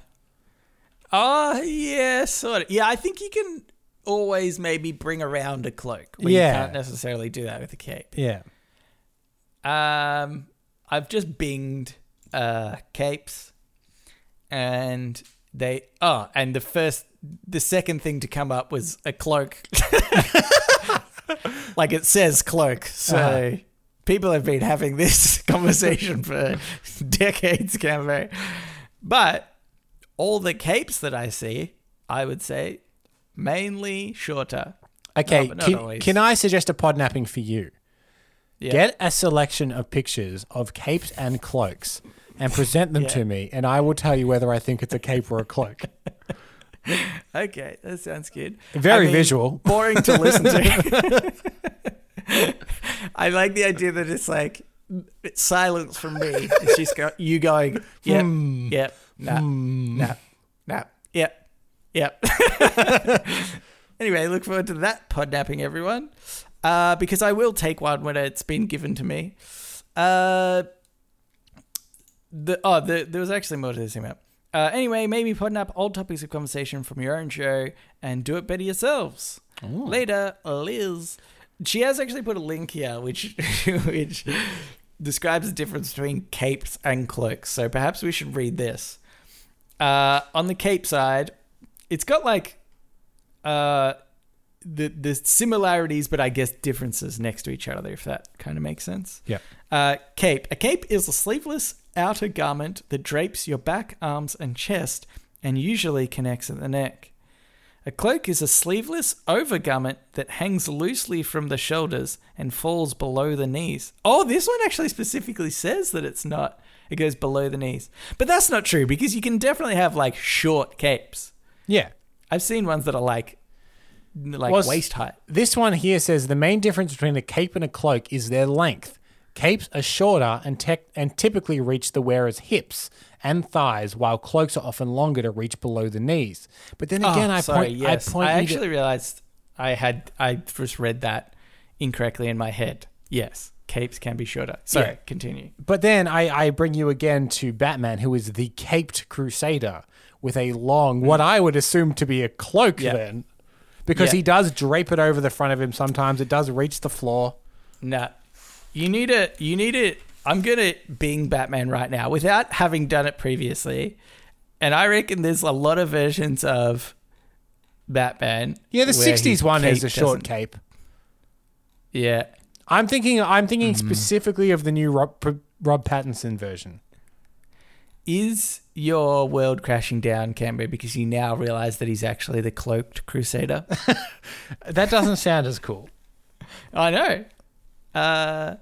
oh, yeah, sort of. Yeah, I think you can always maybe bring around a cloak. Yeah. You can't necessarily do that with a cape. Yeah. Um, I've just binged uh, capes, and they oh, and the first, the second thing to come up was a cloak. like it says cloak, so Uh-huh. people have been having this conversation for decades, Cambo. But all the capes that I see, I would say, mainly shorter. Okay. No, can, can I suggest a podnapping for you? Yeah. Get a selection of pictures of capes and cloaks and present them Yeah. to me, and I will tell you whether I think it's a cape or a cloak. Okay, that sounds good. Very I mean, visual. Boring to listen to. I like the idea that it's like it's silence from me. It's just go, you going, yep, Hmm. yep, nah, nah, nah, yep, yep. anyway, look forward to that podnapping, everyone. Uh, because I will take one when it's been given to me. Uh, the oh, the, there was actually more to this email. Uh, anyway, maybe putting up old topics of conversation from your own show and do it better yourselves. Later, Liz. She has actually put a link here, which which describes the difference between capes and cloaks. So perhaps we should read this. Uh, on the cape side, it's got like uh, the the similarities, but I guess differences next to each other, if that kind of makes sense. Yep. Uh, cape. A cape is a sleeveless outer garment that drapes your back, arms, and chest, and usually connects at the neck. A cloak is a sleeveless overgarment that hangs loosely from the shoulders and falls below the knees. Oh, this one actually specifically says that it's not. It goes below the knees. But that's not true because you can definitely have like short capes. Yeah. I've seen ones that are like like Was- waist height. This one here says the main difference between a cape and a cloak is their length. Capes are shorter and, tec- and typically reach the wearer's hips and thighs, while cloaks are often longer to reach below the knees. But then oh, again, oh, I sorry, point, yes. I point I you to- actually realized I had I just read that incorrectly in my head. Yes, capes can be shorter. Sorry, Yeah. continue. But then I, I bring you again to Batman, who is the caped crusader with a long, what mm. I would assume to be a cloak Yeah. then. Because Yeah. he does drape it over the front of him sometimes. It does reach the floor. Nah, you need a you need it. I'm gonna Bing Batman right now without having done it previously, and I reckon there's a lot of versions of Batman. Yeah, the 60s one is cape a short cape. Yeah, I'm thinking I'm thinking Mm-hmm. specifically of the new Rob, Rob Pattinson version. is your world crashing down, Cambo, because you now realize that he's actually the cloaked crusader? That doesn't sound as cool. I know. Uh,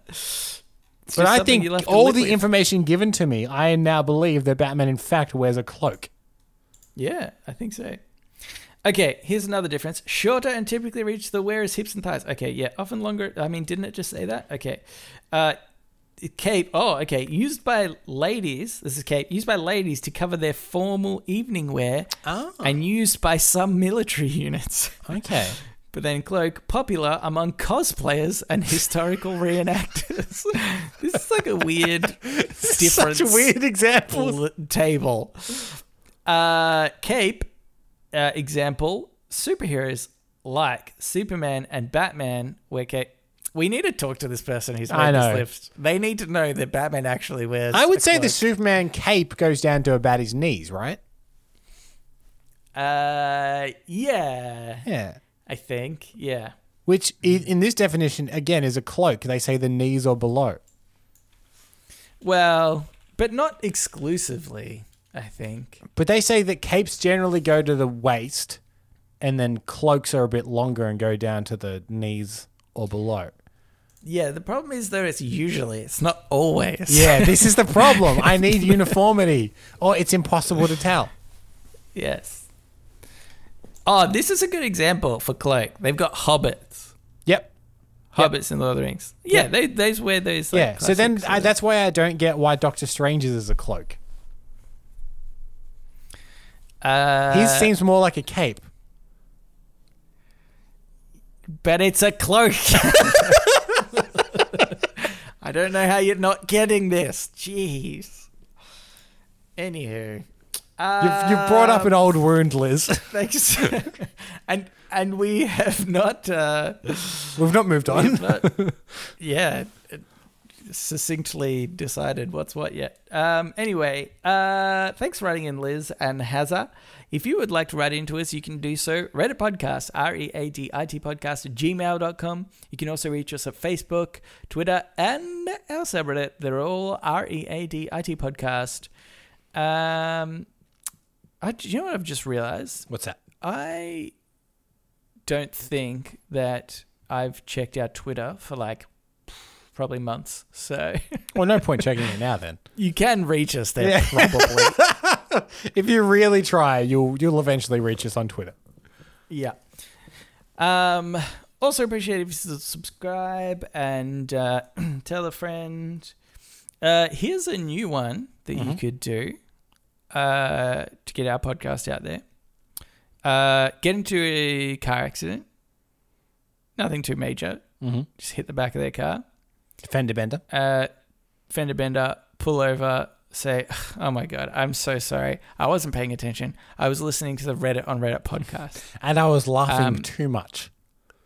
But I think you'll have to all the with. information given to me, I now believe that Batman in fact wears a cloak. Yeah, I think so. Okay, here's another difference. Shorter and typically reach the wearer's hips and thighs. Okay, yeah, often longer. I mean, didn't it just say that? Okay. Uh, cape. Oh, okay. Used by ladies. This is cape. Used by ladies to cover their formal evening wear Oh. and used by some military units. Okay. But then cloak, popular among cosplayers and historical reenactors. this is like a weird difference Such a weird example. table. Uh, cape, uh, example, superheroes like Superman and Batman wear cape. We need to talk to this person who's made this list. They need to know that Batman actually wears. I would say the. Superman cape goes down to about his knees, right? Uh, yeah, Yeah. I think, yeah. Which mm. in this definition again is a cloak. They say the knees or below. Well, but not exclusively. I think. But they say that capes generally go to the waist and then cloaks are a bit longer and go down to the knees or below. Yeah, the problem is though it's usually, it's not always. Yeah, this is the problem. I need uniformity or it's impossible to tell. yes. Oh, this is a good example for cloak. They've got hobbits. Yep. Hobbits in Lord of the Rings. Yeah, Yeah. they they wear those. Like, Yeah. So then I, that's why I don't get why Doctor Strange is a cloak. uh, His seems more like a cape. but it's a cloak. I don't know how you're not getting this. Jeez. Anywho, You've, you've brought up an old wound, Liz. thanks, and and we have not. Uh, We've not moved on. not, yeah, succinctly decided what's what yet. Um, anyway, uh, thanks for writing in, Liz and Hazza. If you would like to write into us, you can do so. Reddit podcast, R E A D I T podcast at gmail.com. You can also reach us at Facebook, Twitter, and our subreddit. They're all R E A D I T podcast. Um, I, you know what I've just realized? What's that? I don't think that I've checked out Twitter for like probably months. So Well, no point checking it now then. you can reach us there Yeah. probably. If you really try, you'll you'll eventually reach us on Twitter. yeah. Um also appreciate if you subscribe and uh, tell a friend. Uh, here's a new one that you could do uh, to get our podcast out there. Uh, get into a car accident. Nothing too major. Mm-hmm. Just hit the back of their car. Fender bender. uh, fender bender, pull over, say, "Oh my god, I'm so sorry. I wasn't paying attention. I was listening to the Reddit on Reddit podcast. And I was laughing Um, too much.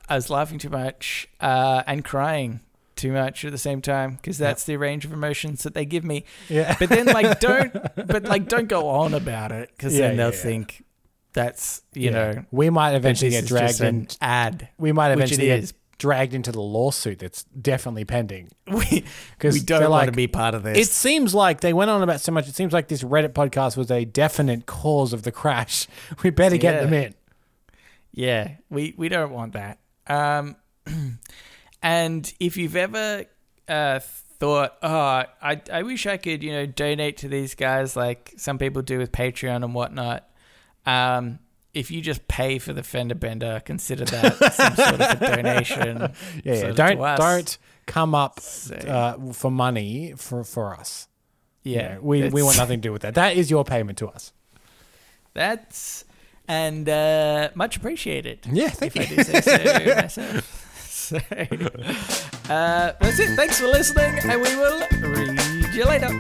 I was laughing too much uh, and crying too much at the same time because that's the range of emotions that they give me. Yeah. But then, like, don't, but like, don't go on about it because Yeah, then they'll yeah, think that's you know we might eventually get dragged in. ad. We might eventually get dragged into the lawsuit that's definitely pending. We because we don't want like, to be part of this. It seems like they went on about so much. It seems like this Reddit podcast was a definite cause of the crash. We better get them in. Yeah, we, we don't want that. Um, and if you've ever uh, thought, oh, I, I wish I could, you know, donate to these guys like some people do with Patreon and whatnot. Um, if you just pay for the fender bender, consider that some sort of a donation. Yeah, yeah. don't don't come up So- uh, for money for for us. Yeah, we we want nothing to do with that. That is your payment to us. That's and uh, much appreciated. Yeah, thank if you. I do say so myself say. Uh, that's it. Thanks for listening, and we will read you later.